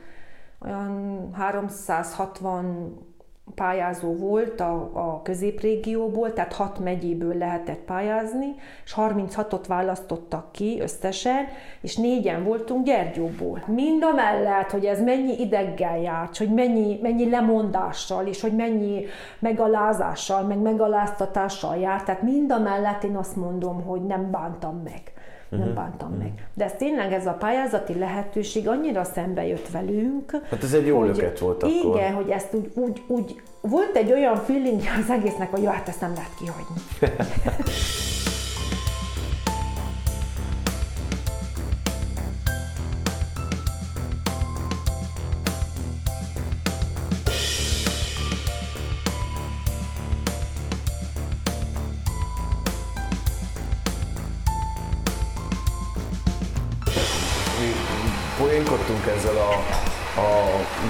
olyan 360 pályázó volt a, a középrégióból, tehát hat megyéből lehetett pályázni, és 36-ot választottak ki összesen, és négyen voltunk Gyergyóból. Mind a mellett, hogy ez mennyi ideggel járt, hogy mennyi, mennyi lemondással, és hogy mennyi megalázással, meg megaláztatással járt, tehát mind a mellett én azt mondom, hogy nem bántam meg nem uh-huh. bántam uh-huh. meg. De ez tényleg ez a pályázati lehetőség annyira szembe jött velünk. Hát ez egy jó hogy, löket volt akkor. Igen, hogy ezt úgy, úgy, úgy volt egy olyan feeling az egésznek, hogy jó, hát ezt nem lehet kihagyni. <laughs>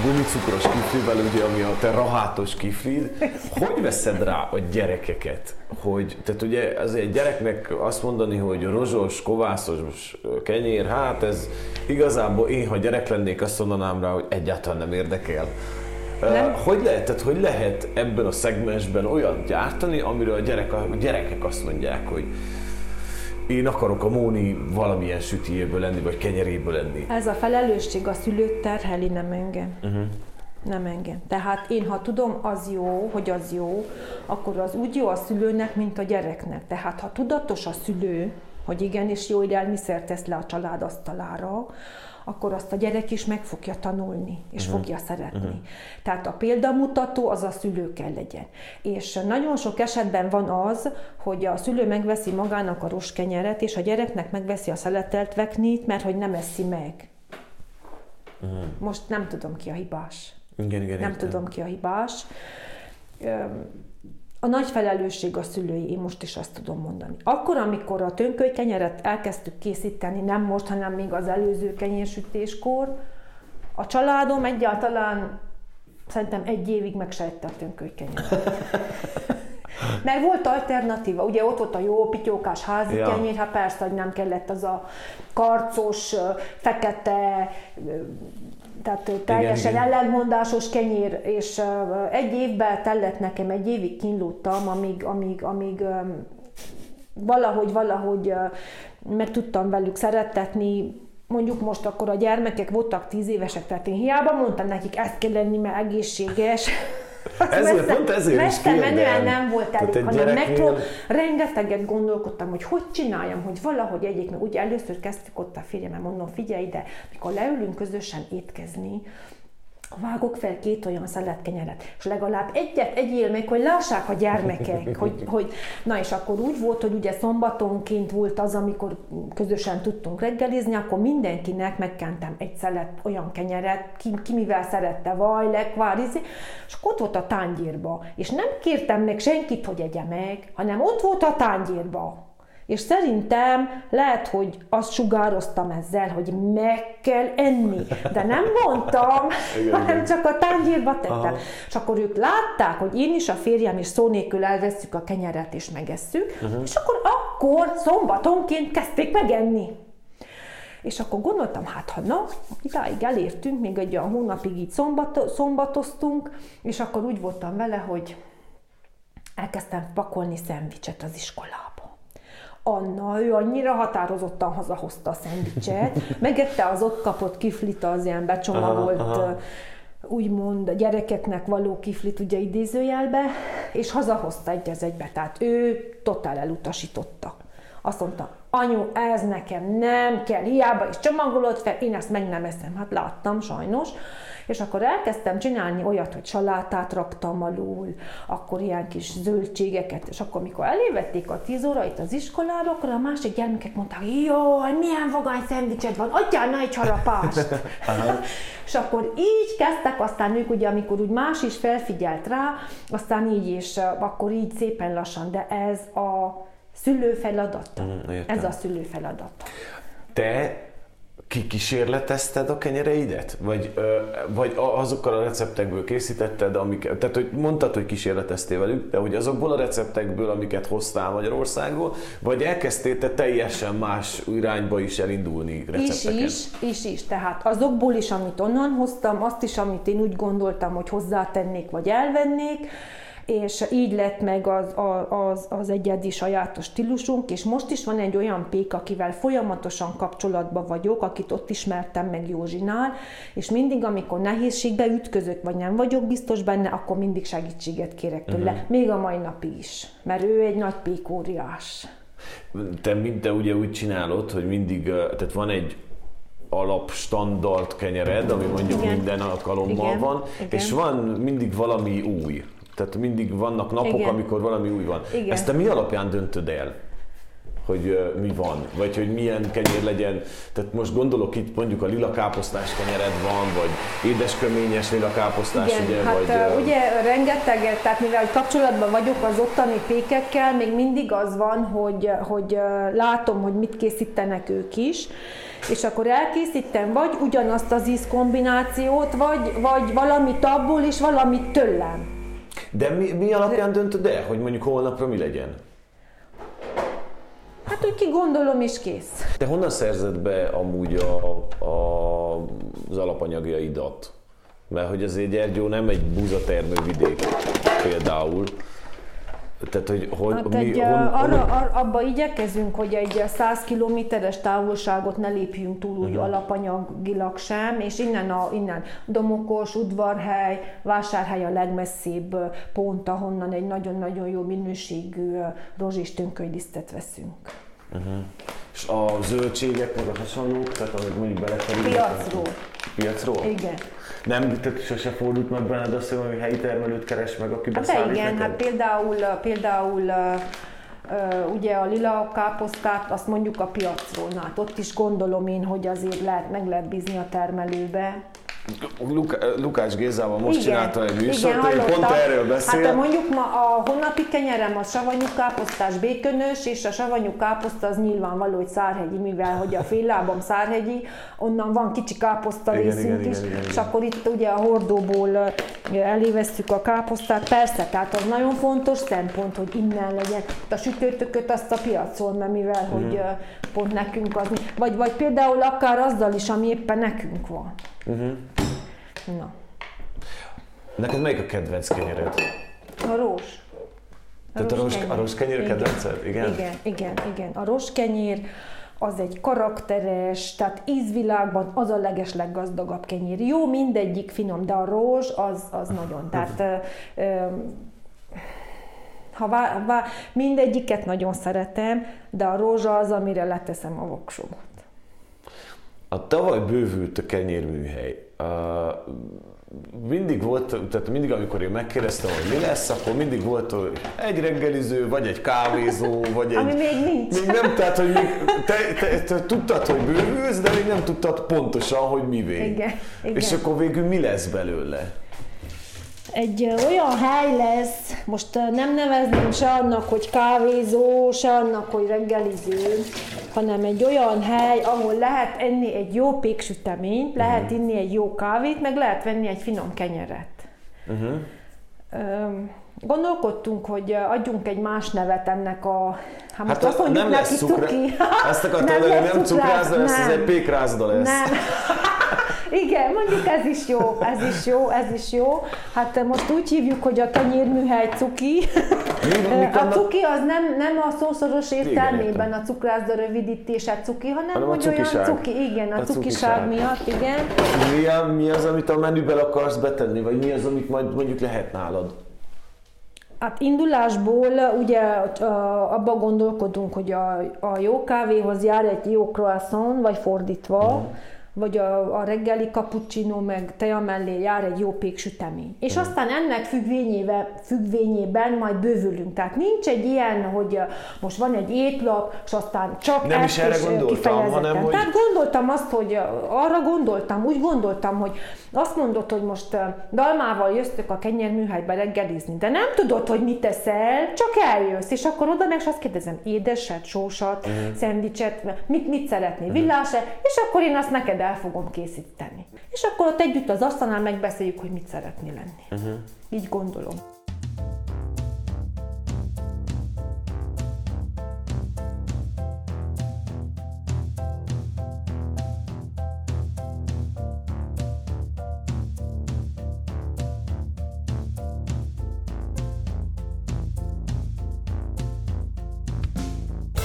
gumicukros kiflivel, ugye, ami a te rahátos kiflid. Hogy veszed rá a gyerekeket? Hogy, tehát ugye az egy gyereknek azt mondani, hogy rozsos, kovászos kenyér, hát ez igazából én, ha gyerek lennék, azt mondanám rá, hogy egyáltalán nem érdekel. Nem. Hogy lehet, tehát hogy lehet ebben a szegmensben olyat gyártani, amiről a, gyerek, a gyerekek azt mondják, hogy én akarok a Móni valamilyen sütiéből lenni, vagy kenyeréből lenni. Ez a felelősség a szülőt terheli, nem engem. Uh-huh. Nem engem. Tehát én, ha tudom, az jó, hogy az jó, akkor az úgy jó a szülőnek, mint a gyereknek. Tehát ha tudatos a szülő, hogy igenis jó élelmiszert tesz le a család asztalára, akkor azt a gyerek is meg fogja tanulni, és uh-huh. fogja szeretni. Uh-huh. Tehát a példamutató az a szülő kell legyen. És nagyon sok esetben van az, hogy a szülő megveszi magának a roskenyeret, és a gyereknek megveszi a szeletelt veknit, mert hogy nem eszi meg. Uh-huh. Most nem tudom ki a hibás. Igen, igen, nem értem. tudom ki a hibás a nagy felelősség a szülői, én most is azt tudom mondani. Akkor, amikor a tönkölykenyeret elkezdtük készíteni, nem most, hanem még az előző kenyérsütéskor, a családom egyáltalán szerintem egy évig megsejtette a tönkölykenyeret. <laughs> Mert volt alternatíva, ugye ott volt a jó pityókás házi ja. kenyér, hát persze, hogy nem kellett az a karcos, fekete, tehát teljesen igen, ellentmondásos kenyér, és egy évben tellett nekem, egy évig kínlódtam, amíg, amíg, amíg valahogy, valahogy meg tudtam velük szeretetni, mondjuk most akkor a gyermekek voltak tíz évesek, tehát én hiába mondtam nekik, ezt kell lenni, mert egészséges, ezért, messze, pont ezért messze is menően nem volt elég, hanem gyereknél... megprób... rengeteget gondolkodtam, hogy hogy csináljam, hogy valahogy egyik, meg ugye először kezdtük ott a férjemmel, mondom, figyelj ide, mikor leülünk közösen étkezni, vágok fel két olyan kenyeret, és legalább egyet egyél meg, hogy lássák a gyermekek, hogy, <laughs> hogy na és akkor úgy volt, hogy ugye szombatonként volt az, amikor közösen tudtunk reggelizni, akkor mindenkinek megkentem egy szelet olyan kenyeret, ki, ki mivel szerette, vaj, lekvár, izé, és ott volt a tányérba, és nem kértem meg senkit, hogy egye meg, hanem ott volt a tányérba. És szerintem lehet, hogy azt sugároztam ezzel, hogy meg kell enni, de nem mondtam, <laughs> hanem csak a tányérba tettem. Aha. És akkor ők látták, hogy én is, a férjem is szó nélkül elveszük a kenyeret és megesszük, uh-huh. és akkor akkor szombatonként kezdték megenni. És akkor gondoltam, hát ha na, idáig elértünk, még egy olyan hónapig így szombat, szombatoztunk, és akkor úgy voltam vele, hogy elkezdtem pakolni szendvicset az iskolába. Anna, ő annyira határozottan hazahozta a szendvicset, <laughs> megette az ott kapott kiflit, az ilyen becsomagolt, aha, aha. úgymond gyerekeknek való kiflit, ugye idézőjelbe, és hazahozta egy az egybe, tehát ő totál elutasította. Azt mondta, anyu, ez nekem nem kell, hiába is csomagolod fel, én ezt meg nem eszem. Hát láttam sajnos. És akkor elkezdtem csinálni olyat, hogy salátát raktam alul, akkor ilyen kis zöldségeket, és akkor, mikor elévették a tíz órait az iskolába, akkor a másik gyermekek mondták, jó, milyen vagány szendvicsed van, adjál na egy harapást. <laughs> és akkor így kezdtek, aztán ők ugye, amikor úgy más is felfigyelt rá, aztán így és akkor így szépen lassan, de ez a szülő feladata. Mm, ez a szülő feladata. Te kikísérletezted a kenyereidet? Vagy, vagy azokkal a receptekből készítetted, amik, tehát hogy mondtad, hogy kísérleteztél velük, de hogy azokból a receptekből, amiket hoztál Magyarországról, vagy elkezdtél te teljesen más irányba is elindulni recepteken? Is, is, is, is. Tehát azokból is, amit onnan hoztam, azt is, amit én úgy gondoltam, hogy hozzátennék, vagy elvennék, és így lett meg az, az, az egyedi sajátos stílusunk, és most is van egy olyan pék, akivel folyamatosan kapcsolatban vagyok, akit ott ismertem meg Józsinál, és mindig, amikor nehézségbe ütközök, vagy nem vagyok biztos benne, akkor mindig segítséget kérek tőle, uh-huh. még a mai napig is, mert ő egy nagy pékóriás. Te, te ugye úgy csinálod, hogy mindig, tehát van egy alap standard kenyered, ami mondjuk Igen. minden alkalommal Igen. van, Igen. és van mindig valami új. Tehát mindig vannak napok, Igen. amikor valami új van. Igen. Ezt te mi alapján döntöd el? hogy uh, mi van, vagy hogy milyen kenyér legyen. Tehát most gondolok itt mondjuk a lila káposztás kenyered van, vagy édesköményes lila káposztás, Igen, ugye? Hát vagy, uh, ugye rengeteg, tehát mivel kapcsolatban vagyok az ottani pékekkel, még mindig az van, hogy, hogy uh, látom, hogy mit készítenek ők is, és akkor elkészítem vagy ugyanazt az ízkombinációt, vagy, vagy valamit abból, és valamit tőlem. De mi, mi alapján döntöd el, hogy mondjuk holnapra mi legyen? Hát úgy ki gondolom és kész. Te honnan szerzed be amúgy a, a, az alapanyagjaidat? Mert hogy azért Gyergyó nem egy búzatermő vidék például, tehát, hogy, hogy hát mi, egy, hon, arra, arra, abba igyekezünk, hogy egy 100 kilométeres távolságot ne lépjünk túl úgy uh-huh. alapanyagilag sem, és innen, a, innen Domokos, Udvarhely, Vásárhely a legmesszébb pont, ahonnan egy nagyon-nagyon jó minőségű rozsés tönkölylisztet veszünk. Uh-huh. És a zöldségek, meg a hasonlók, tehát amit mondjuk belekerülnek? Piacról. Piacról? Igen. Nem, tehát sose fordult meg benned azt, hogy helyi termelőt keres meg, aki hát igen, neked? hát például, például ugye a lila káposztát, azt mondjuk a piacról, hát ott is gondolom én, hogy azért lehet, meg lehet bízni a termelőbe. Lukács Gézával most igen, csinálta egy műsort, igen, én pont erről beszél. Hát mondjuk ma a honnapi kenyerem a savanyú káposztás békönös, és a savanyú káposzta az nyilvánvaló, hogy szárhegyi, mivel hogy a féllábam szárhegyi, onnan van kicsi káposzta igen, részünk igen, is, igen, igen, és igen. akkor itt ugye a hordóból elévesztjük a káposztát. Persze, tehát az nagyon fontos szempont, hogy innen legyen. A sütőtököt azt a piacon, mert mivel, hogy pont nekünk az, vagy, vagy például akár azzal is, ami éppen nekünk van. Uh-huh. Na. Neked melyik a kedvenc kenyered? A rós. A Tehát a rós, a rós kenyér kedvenced? Igen? Igen, igen, igen. A rós kenyér, az egy karakteres, tehát ízvilágban az a leges leggazdagabb kenyér. Jó, mindegyik finom, de a rózs az, az nagyon. Tehát ha vá, vá, mindegyiket nagyon szeretem, de a rózsa az, amire leteszem a voksomat. A tavaly bővült a kenyérműhely. Uh, mindig volt, tehát mindig, amikor én megkérdeztem, hogy mi lesz, akkor mindig volt hogy egy reggeliző, vagy egy kávézó, vagy egy... Ami még nincs. Még nem, tehát, hogy még, te, te, te, tudtad, hogy bővülsz, de még nem tudtad pontosan, hogy mivé. Igen, igen. És akkor végül mi lesz belőle? Egy olyan hely lesz, most nem nevezném se annak, hogy kávézó, se annak, hogy reggeliző, hanem egy olyan hely, ahol lehet enni egy jó péksüteményt, uh-huh. lehet inni egy jó kávét, meg lehet venni egy finom kenyeret. Uh-huh. Gondolkodtunk, hogy adjunk egy más nevet ennek a... Hát, hát azt mondjuk nem lesz cukra... cuki. Azt akartam hogy nem cukrászda lesz, ez egy pékrázda lesz. Nem. <laughs> Igen, mondjuk ez is jó, ez is jó, ez is jó. Hát most úgy hívjuk, hogy a kenyérműhely cuki. a cuki az nem, nem a szószoros értelmében a cukrászda rövidítése cuki, hanem, hanem hogy olyan cuki, igen, a, a cukiság miatt, igen. Mi, mi az, amit a menüben akarsz betenni, vagy mi az, amit majd mondjuk lehet nálad? Hát indulásból ugye abba gondolkodunk, hogy a, a jó kávéhoz jár egy jó croissant, vagy fordítva, mm vagy a, a reggeli cappuccino meg teja mellé jár egy jó péksütemény. És mm. aztán ennek függvényében, függvényében majd bővülünk. Tehát nincs egy ilyen, hogy most van egy étlap, és aztán csak Nem is erre gondoltam, hanem hogy... Tehát gondoltam azt, hogy arra gondoltam, úgy gondoltam, hogy azt mondod, hogy most dalmával jöttök a kenyérműhelybe reggelizni, de nem tudod, hogy mit teszel, csak eljössz, és akkor oda meg azt kérdezem, édeset, sósat, mm. szendvicset, mit, mit szeretnél, mm. és akkor én azt neked el fogom készíteni. És akkor ott együtt az asztalnál megbeszéljük, hogy mit szeretni lenni. Uh-huh. Így gondolom.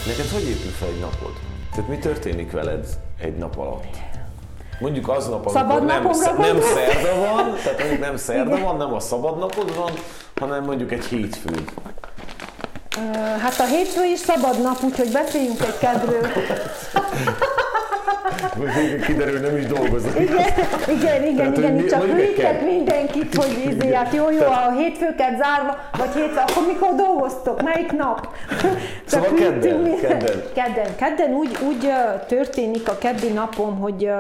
Neked hogy épül fel egy napod? Tehát mi történik veled egy nap alatt? Mondjuk aznap, amikor nem, nem szerda van, tehát mondjuk nem <laughs> szerda van, nem a szabad napod van, hanem mondjuk egy hétfő. Hát a hétfő is szabad nap, úgyhogy beszéljünk egy kedről. <laughs> kiderül, nem is dolgozok. Igen, igen, igen, Tehát, igen, csak hűítek mindenkit, hogy izé, hát jó, jó, a hétfőket zárva, vagy hétfő, akkor mikor dolgoztok, melyik nap? Szóval kedden, kedden. Kedden, kedden úgy, úgy történik a keddi napom, hogy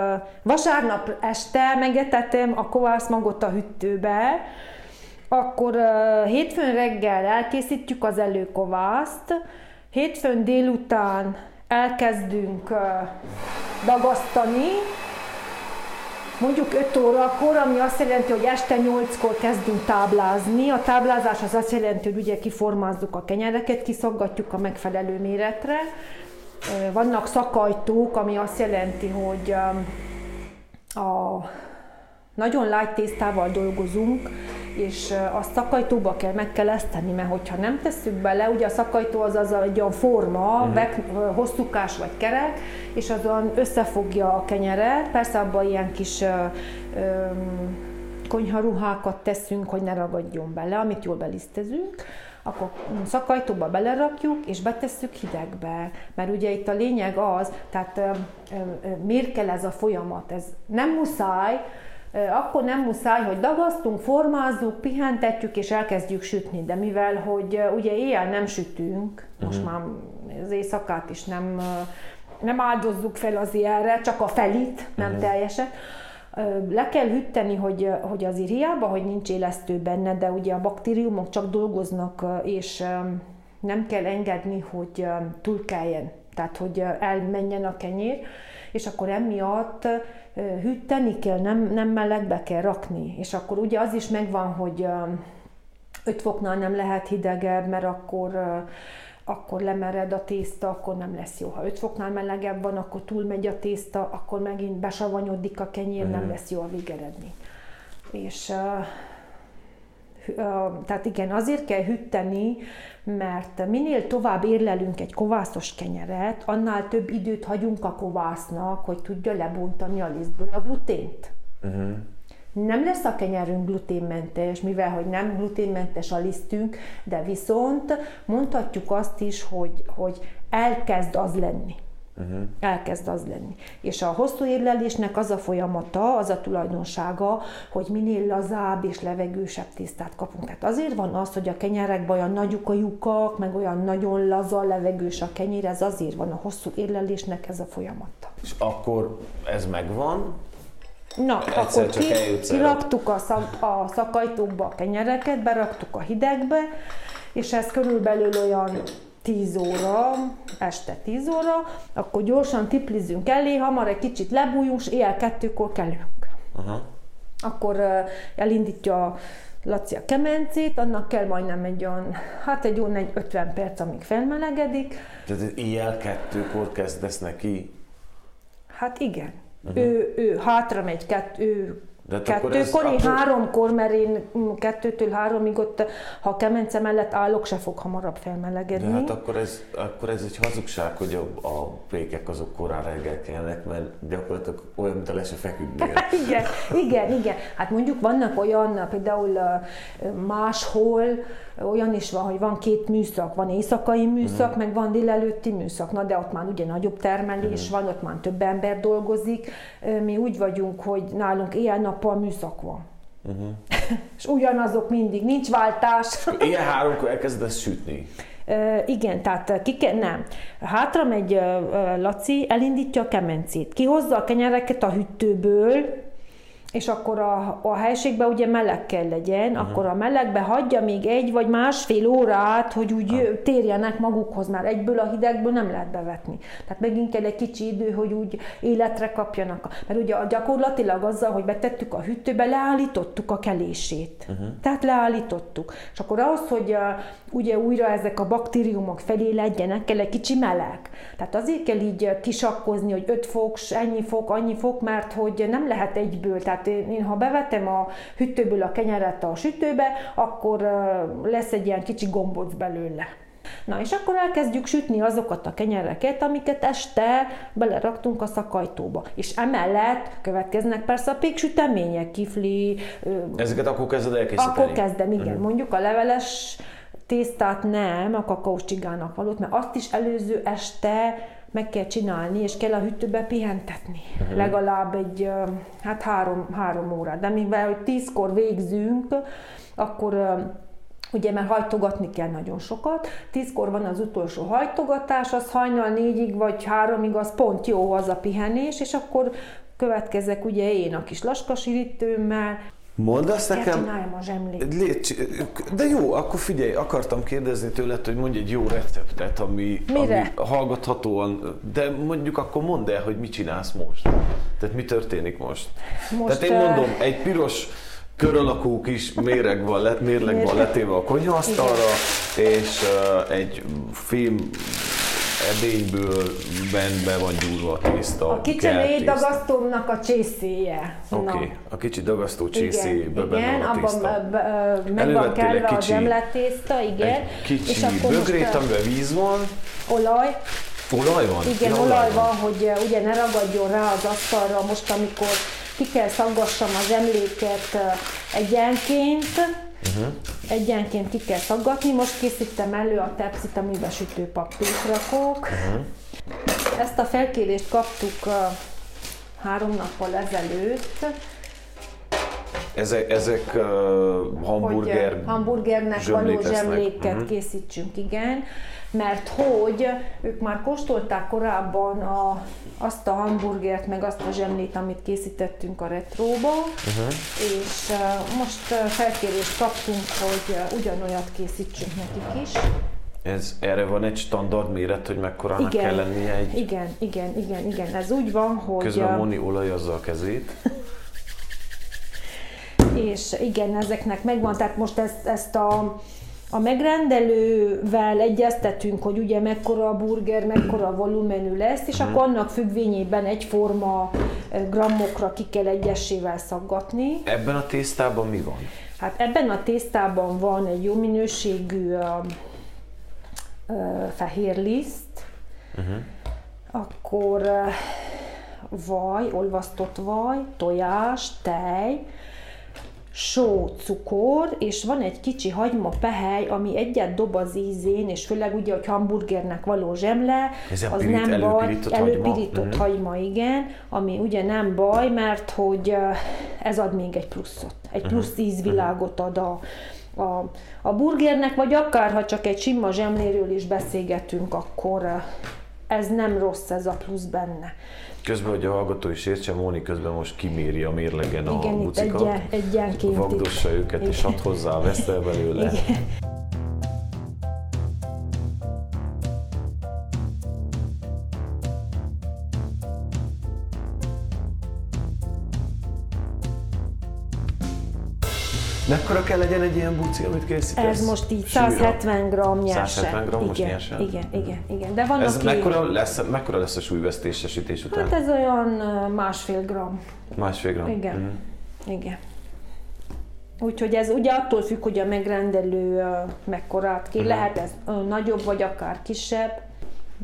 vasárnap este megetetem a kovászmagot a hűtőbe, akkor hétfőn reggel elkészítjük az előkovászt, hétfőn délután elkezdünk dagasztani, mondjuk 5 órakor, ami azt jelenti, hogy este 8-kor kezdünk táblázni. A táblázás az azt jelenti, hogy ugye kiformázzuk a kenyereket, kiszaggatjuk a megfelelő méretre. Vannak szakajtók, ami azt jelenti, hogy a nagyon lágy tésztával dolgozunk, és a szakajtóba kell, meg kell ezt tenni, mert hogyha nem tesszük bele, ugye a szakajtó az az egy olyan forma, uh-huh. bek, hosszúkás vagy kerek, és azon összefogja a kenyeret, persze abban ilyen kis ö, konyharuhákat teszünk, hogy ne ragadjon bele, amit jól belisztezünk, akkor szakajtóba belerakjuk, és betesszük hidegbe. Mert ugye itt a lényeg az, tehát miért kell ez a folyamat? Ez nem muszáj, akkor nem muszáj, hogy dagasztunk, formázzuk, pihentetjük és elkezdjük sütni. De mivel, hogy ugye éjjel nem sütünk, most uh-huh. már az éjszakát is nem, nem áldozzuk fel az ilyenre, csak a felit, nem uh-huh. teljesen, le kell hűteni, hogy, hogy az hiába, hogy nincs élesztő benne, de ugye a baktériumok csak dolgoznak, és nem kell engedni, hogy túlkeljen, tehát hogy elmenjen a kenyér, és akkor emiatt hűteni kell, nem, nem melegbe kell rakni. És akkor ugye az is megvan, hogy 5 foknál nem lehet hidegebb, mert akkor akkor lemered a tészta, akkor nem lesz jó. Ha 5 foknál melegebb van, akkor túlmegy a tészta, akkor megint besavanyodik a kenyér, nem lesz jó a végeredmény. És tehát igen, azért kell hűteni, mert minél tovább érlelünk egy kovászos kenyeret, annál több időt hagyunk a kovásznak, hogy tudja lebontani a lisztből a glutént. Uh-huh. Nem lesz a kenyerünk gluténmentes, mivel hogy nem gluténmentes a lisztünk, de viszont mondhatjuk azt is, hogy, hogy elkezd az lenni. Uh-huh. Elkezd az lenni. És a hosszú érlelésnek az a folyamata, az a tulajdonsága, hogy minél lazább és levegősebb tésztát kapunk. Tehát azért van az, hogy a kenyerekben olyan nagyuk a lyukak, meg olyan nagyon laza, levegős a kenyér, ez azért van a hosszú érlelésnek ez a folyamata. És akkor ez megvan, Na, Egyszer akkor ki, kiraktuk a, szak, a szakajtókba a kenyereket, beraktuk a hidegbe, és ez körülbelül olyan 10 óra, este 10 óra, akkor gyorsan tiplizünk elé, hamar egy kicsit lebújunk, és éjjel kettőkor kelünk. Aha. Akkor elindítja Laci a kemencét, annak kell majdnem egy olyan, hát egy olyan egy 50 perc, amíg felmelegedik. Tehát éjjel kettőkor kezdesz neki? Hát igen. Uh-huh. Ő, ő hátra megy, kettő, ő de Kettőkor, én akkor... háromkor, mert én kettőtől háromig ott, ha a kemence mellett állok, se fog hamarabb felmelegedni. De hát akkor ez, akkor ez egy hazugság, hogy a, a pékek azok korán reggel kelnek, mert gyakorlatilag olyan, mint a le se feküdnél. <laughs> igen, igen, igen. Hát mondjuk vannak olyan, például máshol, olyan is van, hogy van két műszak, van éjszakai műszak, mm. meg van délelőtti műszak, na de ott már ugye nagyobb termelés mm. van, ott már több ember dolgozik. Mi úgy vagyunk, hogy nálunk éjjel-nappal műszak van. Uh-huh. <laughs> és ugyanazok mindig, nincs váltás. Ilyen háromkor elkezdesz sütni. Uh, igen, tehát ki ke- nem. Hátra megy uh, Laci, elindítja a kemencét, kihozza a kenyereket a hűtőből, és akkor a, a helységben ugye meleg kell legyen, uh-huh. akkor a melegbe hagyja még egy vagy másfél órát, hogy úgy uh-huh. térjenek magukhoz, már egyből a hidegből nem lehet bevetni. Tehát megint kell egy kicsi idő, hogy úgy életre kapjanak. Mert ugye gyakorlatilag azzal, hogy betettük a hűtőbe, leállítottuk a kelését. Uh-huh. Tehát leállítottuk. És akkor ahhoz, hogy uh, ugye újra ezek a baktériumok felé legyenek, kell egy kicsi meleg. Tehát azért kell így kisakkozni, hogy 5 fok, ennyi fok, annyi fok, mert hogy nem lehet egyből. Tehát én, én ha bevetem a hűtőből a kenyeret a sütőbe, akkor lesz egy ilyen kicsi gomboc belőle. Na és akkor elkezdjük sütni azokat a kenyereket, amiket este beleraktunk a szakajtóba. És emellett következnek persze a péksütemények, kifli. Ezeket akkor kezded elkészíteni? Akkor kezdem, igen. Uh-huh. Mondjuk a leveles tésztát nem, a kakaós csigának valót, mert azt is előző este meg kell csinálni, és kell a hűtőbe pihentetni. Uh-huh. Legalább egy, hát három, három órát. De mivel, hogy tízkor végzünk, akkor ugye mert hajtogatni kell nagyon sokat. Tízkor van az utolsó hajtogatás, az hajnal négyig vagy háromig, az pont jó az a pihenés, és akkor következek ugye én a kis laskasirítőmmel, Mondd azt nekem... Légy, de jó, akkor figyelj, akartam kérdezni tőled, hogy mondj egy jó receptet, ami, Mire? ami hallgathatóan, de mondjuk akkor mondd el, hogy mit csinálsz most. Tehát mi történik most? most Tehát én mondom, egy piros kör alakú kis méreg van, let, mérleg van letéve a konyhaasztalra, és uh, egy film edényből be van gyúrva a tészta. A kicsi dagasztómnak a csészéje. Oké, okay. a kicsi dagasztó csészéjében benne van a tészta. Igen, meg van kelve a zsemlet tészta, igen. Kicsi és akkor bögrét, amiben víz van. Olaj. Olaj van? Igen, ja, olaj van, hogy ugye ne ragadjon rá az asztalra most, amikor ki kell szaggassam az emléket egyenként, Uh-huh. Egyenként ki kell szaggatni. Most készítem elő a tepszit, amiben sütőpapírt rakok. Uh-huh. Ezt a felkérést kaptuk három nappal ezelőtt. Ezek, ezek uh, hamburger hogy, hamburgernek való zsemléket uh-huh. készítsünk, igen mert hogy ők már kóstolták korábban a, azt a hamburgert, meg azt a zsemlét, amit készítettünk a retróba, uh-huh. és uh, most felkérést kaptunk, hogy uh, ugyanolyat készítsünk nekik is. Ez, erre van egy standard méret, hogy mekkorának igen, kell lennie egy... Igen, igen, igen, igen. Ez úgy van, hogy... Közben Moni olajazza a kezét. <laughs> és igen, ezeknek megvan, tehát most ezt, ezt a a megrendelővel egyeztetünk, hogy ugye mekkora a burger, mekkora a volumenű lesz, és akkor annak függvényében egyforma grammokra ki kell egyesével szaggatni. Ebben a tésztában mi van? Hát ebben a tésztában van egy jó minőségű uh, uh, fehér liszt, uh-huh. akkor uh, vaj, olvasztott vaj, tojás, tej, só, cukor, és van egy kicsi hagyma pehely, ami egyet dob az ízén, és főleg ugye, hogy hamburgernek való zsemle, Ez az pirít, nem baj, előpirított hagyma? előpirított Mhm. hagyma, igen, ami ugye nem baj, mert hogy ez ad még egy pluszot, egy plusz ízvilágot ad a, a, a burgernek, vagy akár ha csak egy sima zsemléről is beszélgetünk, akkor ez nem rossz ez a plusz benne. Közben, hogy a hallgató is értse, Móni közben most kiméri a mérlegen a Igen, itt bucikat. egyen- egyenként itt. Vagdossa őket, és Igen. ad hozzá, vesz el belőle. Igen. Mekkora kell legyen egy ilyen buci, amit készítesz? Ez most így Súlyra? 170 g nyerse. 170 grammos igen, nyerse? Igen, igen, igen. De van, Ez aki... mekkora lesz, mekkora lesz a súlyvesztésesítés után? Hát ez olyan másfél gram. Másfél gram? Igen. Mhm. Igen. Úgyhogy ez ugye attól függ, hogy a megrendelő mekkorát Mhm. kér. Lehet ez nagyobb, vagy akár kisebb.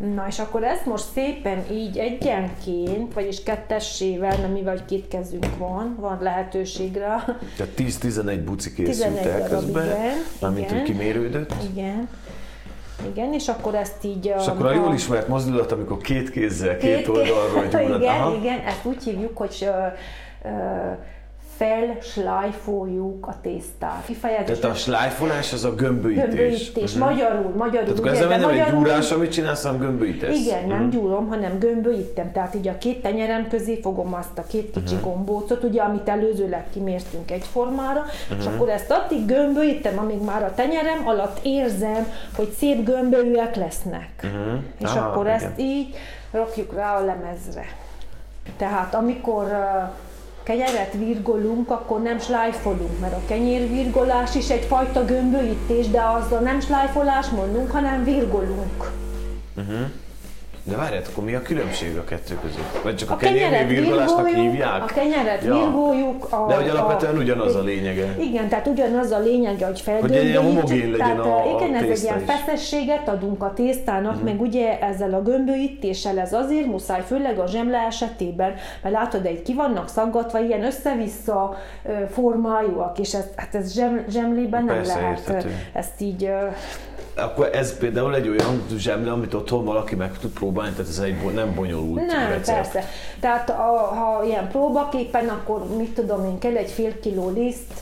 Na és akkor ezt most szépen így egyenként, vagyis kettessével, mivel hogy két kezünk van, van lehetőség rá. Tehát 10-11 buci 11 készült el közben, igen, mármint igen. kimérődött. Igen. Igen, és akkor ezt így... És akkor a jól ismert mozdulat, amikor két kézzel, két, Két- oldalról <laughs> gyúrod. Igen, Aha. igen, ezt úgy hívjuk, hogy ö, ö, felslajfoljuk a tésztát. Kifejezetten Tehát a slájfolás az a gömböítés. gömböítés, Mhm. magyarul, magyarul. Tehát akkor de nem egy magyarul- gyúrás, amit csinálsz, hanem gömböítesz. Igen, nem Mhm. gyúrom, hanem gömböítem. Tehát így a két tenyerem közé fogom azt a két kicsi Mhm. gombócot, ugye, amit előzőleg kimértünk egyformára, és Mhm. akkor ezt addig gömböítem, amíg már a tenyerem alatt érzem, hogy szép gömbölyűek lesznek. És Ah, akkor igen. ezt így rakjuk rá a lemezre. Tehát amikor uh, kenyeret virgolunk, akkor nem slájfolunk, mert a kenyérvirgolás is egyfajta gömböítés, de azzal nem slájfolás mondunk, hanem virgolunk. De várját, akkor mi a különbség a kettő között? Vagy csak a, A kenyeret virgolásnak hívják? a kenyeret Ja. virgoljuk. A, De hogy alapvetően ugyanaz a lényege. Igen, tehát ugyanaz a lényege, hogy Hogy egy felgömbölyítsük. ilyen homogén legyen tehát, a- a Igen, ez egy ilyen feszességet adunk a tésztának, uh-huh. meg ugye ezzel a gömbölyítéssel ez azért muszáj, főleg a zsemle esetében, mert látod, egy ki vannak szaggatva, ilyen össze-vissza formájúak, és ez, hát ez zsem, zsemlében nem Persze, lehet érthető. ö, ezt így Akkor ez például egy olyan zsemle, amit otthon valaki meg tud próbálni, tehát ez egy nem bonyolult Nem, recept. persze. Tehát a, ha ilyen próbaképpen, akkor mit tudom én, kell egy fél kiló liszt,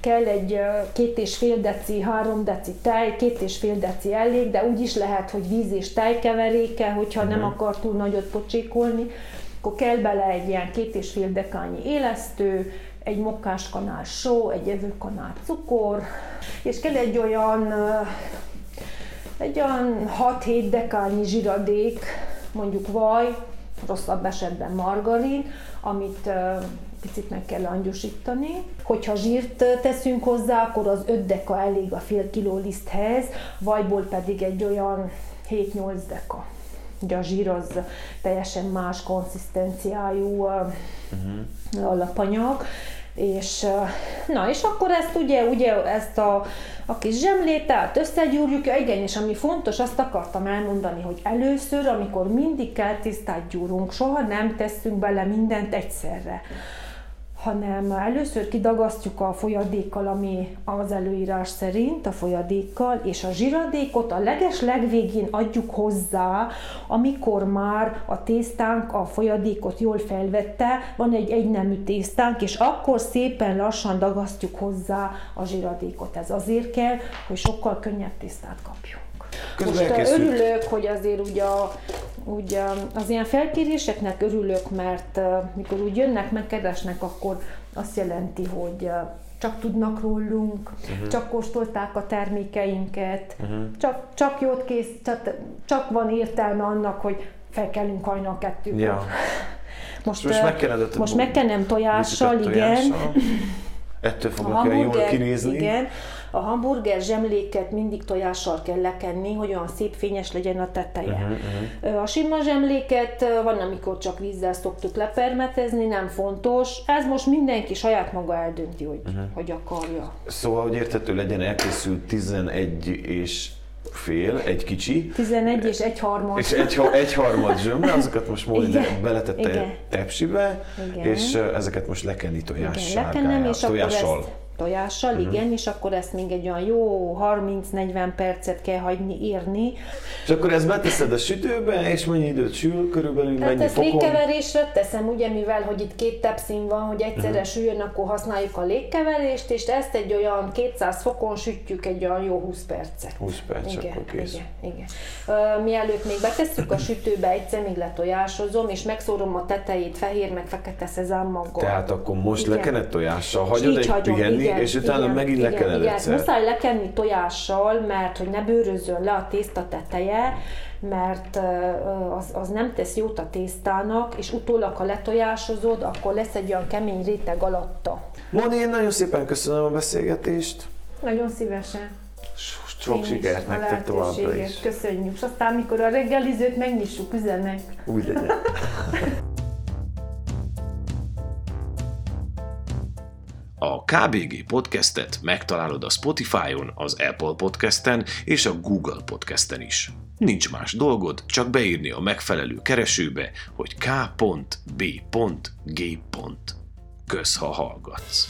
kell egy két és fél deci, három deci tej, két és fél deci elég, de úgy is lehet, hogy víz és tejkeveréke, hogyha nem akar túl nagyot pocsékolni, akkor kell bele egy ilyen két és fél dekányi élesztő, egy mokkáskanál só, egy evőkanál cukor, és kell egy olyan egy olyan 6-7 dekányi zsiradék, mondjuk vaj, rosszabb esetben margarin, amit picit meg kell angyosítani. Hogyha zsírt teszünk hozzá, akkor az 5 deka elég a fél kiló liszthez, vajból pedig egy olyan 7-8 deka. Ugye a zsír az teljesen más konzisztenciájú ö, alapanyag, és na és akkor ezt ugye, ugye ezt a, a kis zsemlét, tehát összegyúrjuk, igen, és ami fontos, azt akartam elmondani, hogy először, amikor mindig kell tisztát gyúrunk, soha nem tesszünk bele mindent egyszerre hanem először kidagasztjuk a folyadékkal, ami az előírás szerint a folyadékkal, és a zsiradékot a leges legvégén adjuk hozzá, amikor már a tésztánk a folyadékot jól felvette, van egy egynemű tésztánk, és akkor szépen lassan dagasztjuk hozzá a zsiradékot. Ez azért kell, hogy sokkal könnyebb tésztát kapjunk. Közben Most elkészült. örülök, hogy azért ugye, a, ugye az ilyen felkéréseknek örülök, mert mikor úgy jönnek, megkeresnek, akkor azt jelenti, hogy csak tudnak rólunk, uh-huh. csak kóstolták a termékeinket, uh-huh. csak, csak jót kész, csak, csak van értelme annak, hogy felkelünk hajnal kettőkor. Ja. <laughs> Most, Most megkened most megkenem tojással, bucikat igen. tojással. Ettől fognak olyan jól kinézni. Igen, a hamburger zsemléket mindig tojással kell lekenni, hogy olyan szép fényes legyen a teteje. Uh-huh, uh-huh. A sima zsemléket van, amikor csak vízzel szoktuk lepermetezni, nem fontos. Ez most mindenki saját maga eldönti, hogy, uh-huh. hogy akarja. Szóval, hogy érthető legyen, elkészült 11 és fél, egy kicsi. 11 és egy harmad. És egy, egy harmad zsömle, azokat most Molly beletette tepsibe, Igen. és ezeket most lekenni tojással. Igen, lekenem, és tojással. akkor ezt tojással, uh-huh. igen, és akkor ezt még egy olyan jó 30-40 percet kell hagyni írni. És akkor ezt beteszed a sütőbe, és mennyi időt sül körülbelül, Tehát mennyi ezt fokon? légkeverésre teszem, ugye, mivel hogy itt két tepszín van, hogy egyszerre uh-huh. süljön, akkor használjuk a légkeverést, és ezt egy olyan 200 fokon sütjük egy olyan jó 20 percet. 20 perc, igen, akkor kész. Igen, igen. Uh, mielőtt még betesszük a sütőbe, egyszer még letojásozom, és megszórom a tetejét fehér meg fekete szezámmaggal. Tehát akkor most igen. lekenett tojással, hagyod egy pihenni, igen, és utána igen, megint igen, lekened igen. egyszer. Muszáj lekenni tojással, mert hogy ne bőrözzön le a tészta teteje, mert az, az nem tesz jót a tésztának, és utólag, ha letojásozod, akkor lesz egy olyan kemény réteg alatta. Moni, én nagyon szépen köszönöm a beszélgetést. Nagyon szívesen. Sok sikert nektek továbbra is. Köszönjük. És aztán, mikor a reggelizőt megnyissuk, üzenek. Úgy legyen. <laughs> A KBG podcastet megtalálod a Spotify-on, az Apple podcasten és a Google podcasten is. Nincs más dolgod, csak beírni a megfelelő keresőbe, hogy k.b.g. Kösz, ha hallgatsz.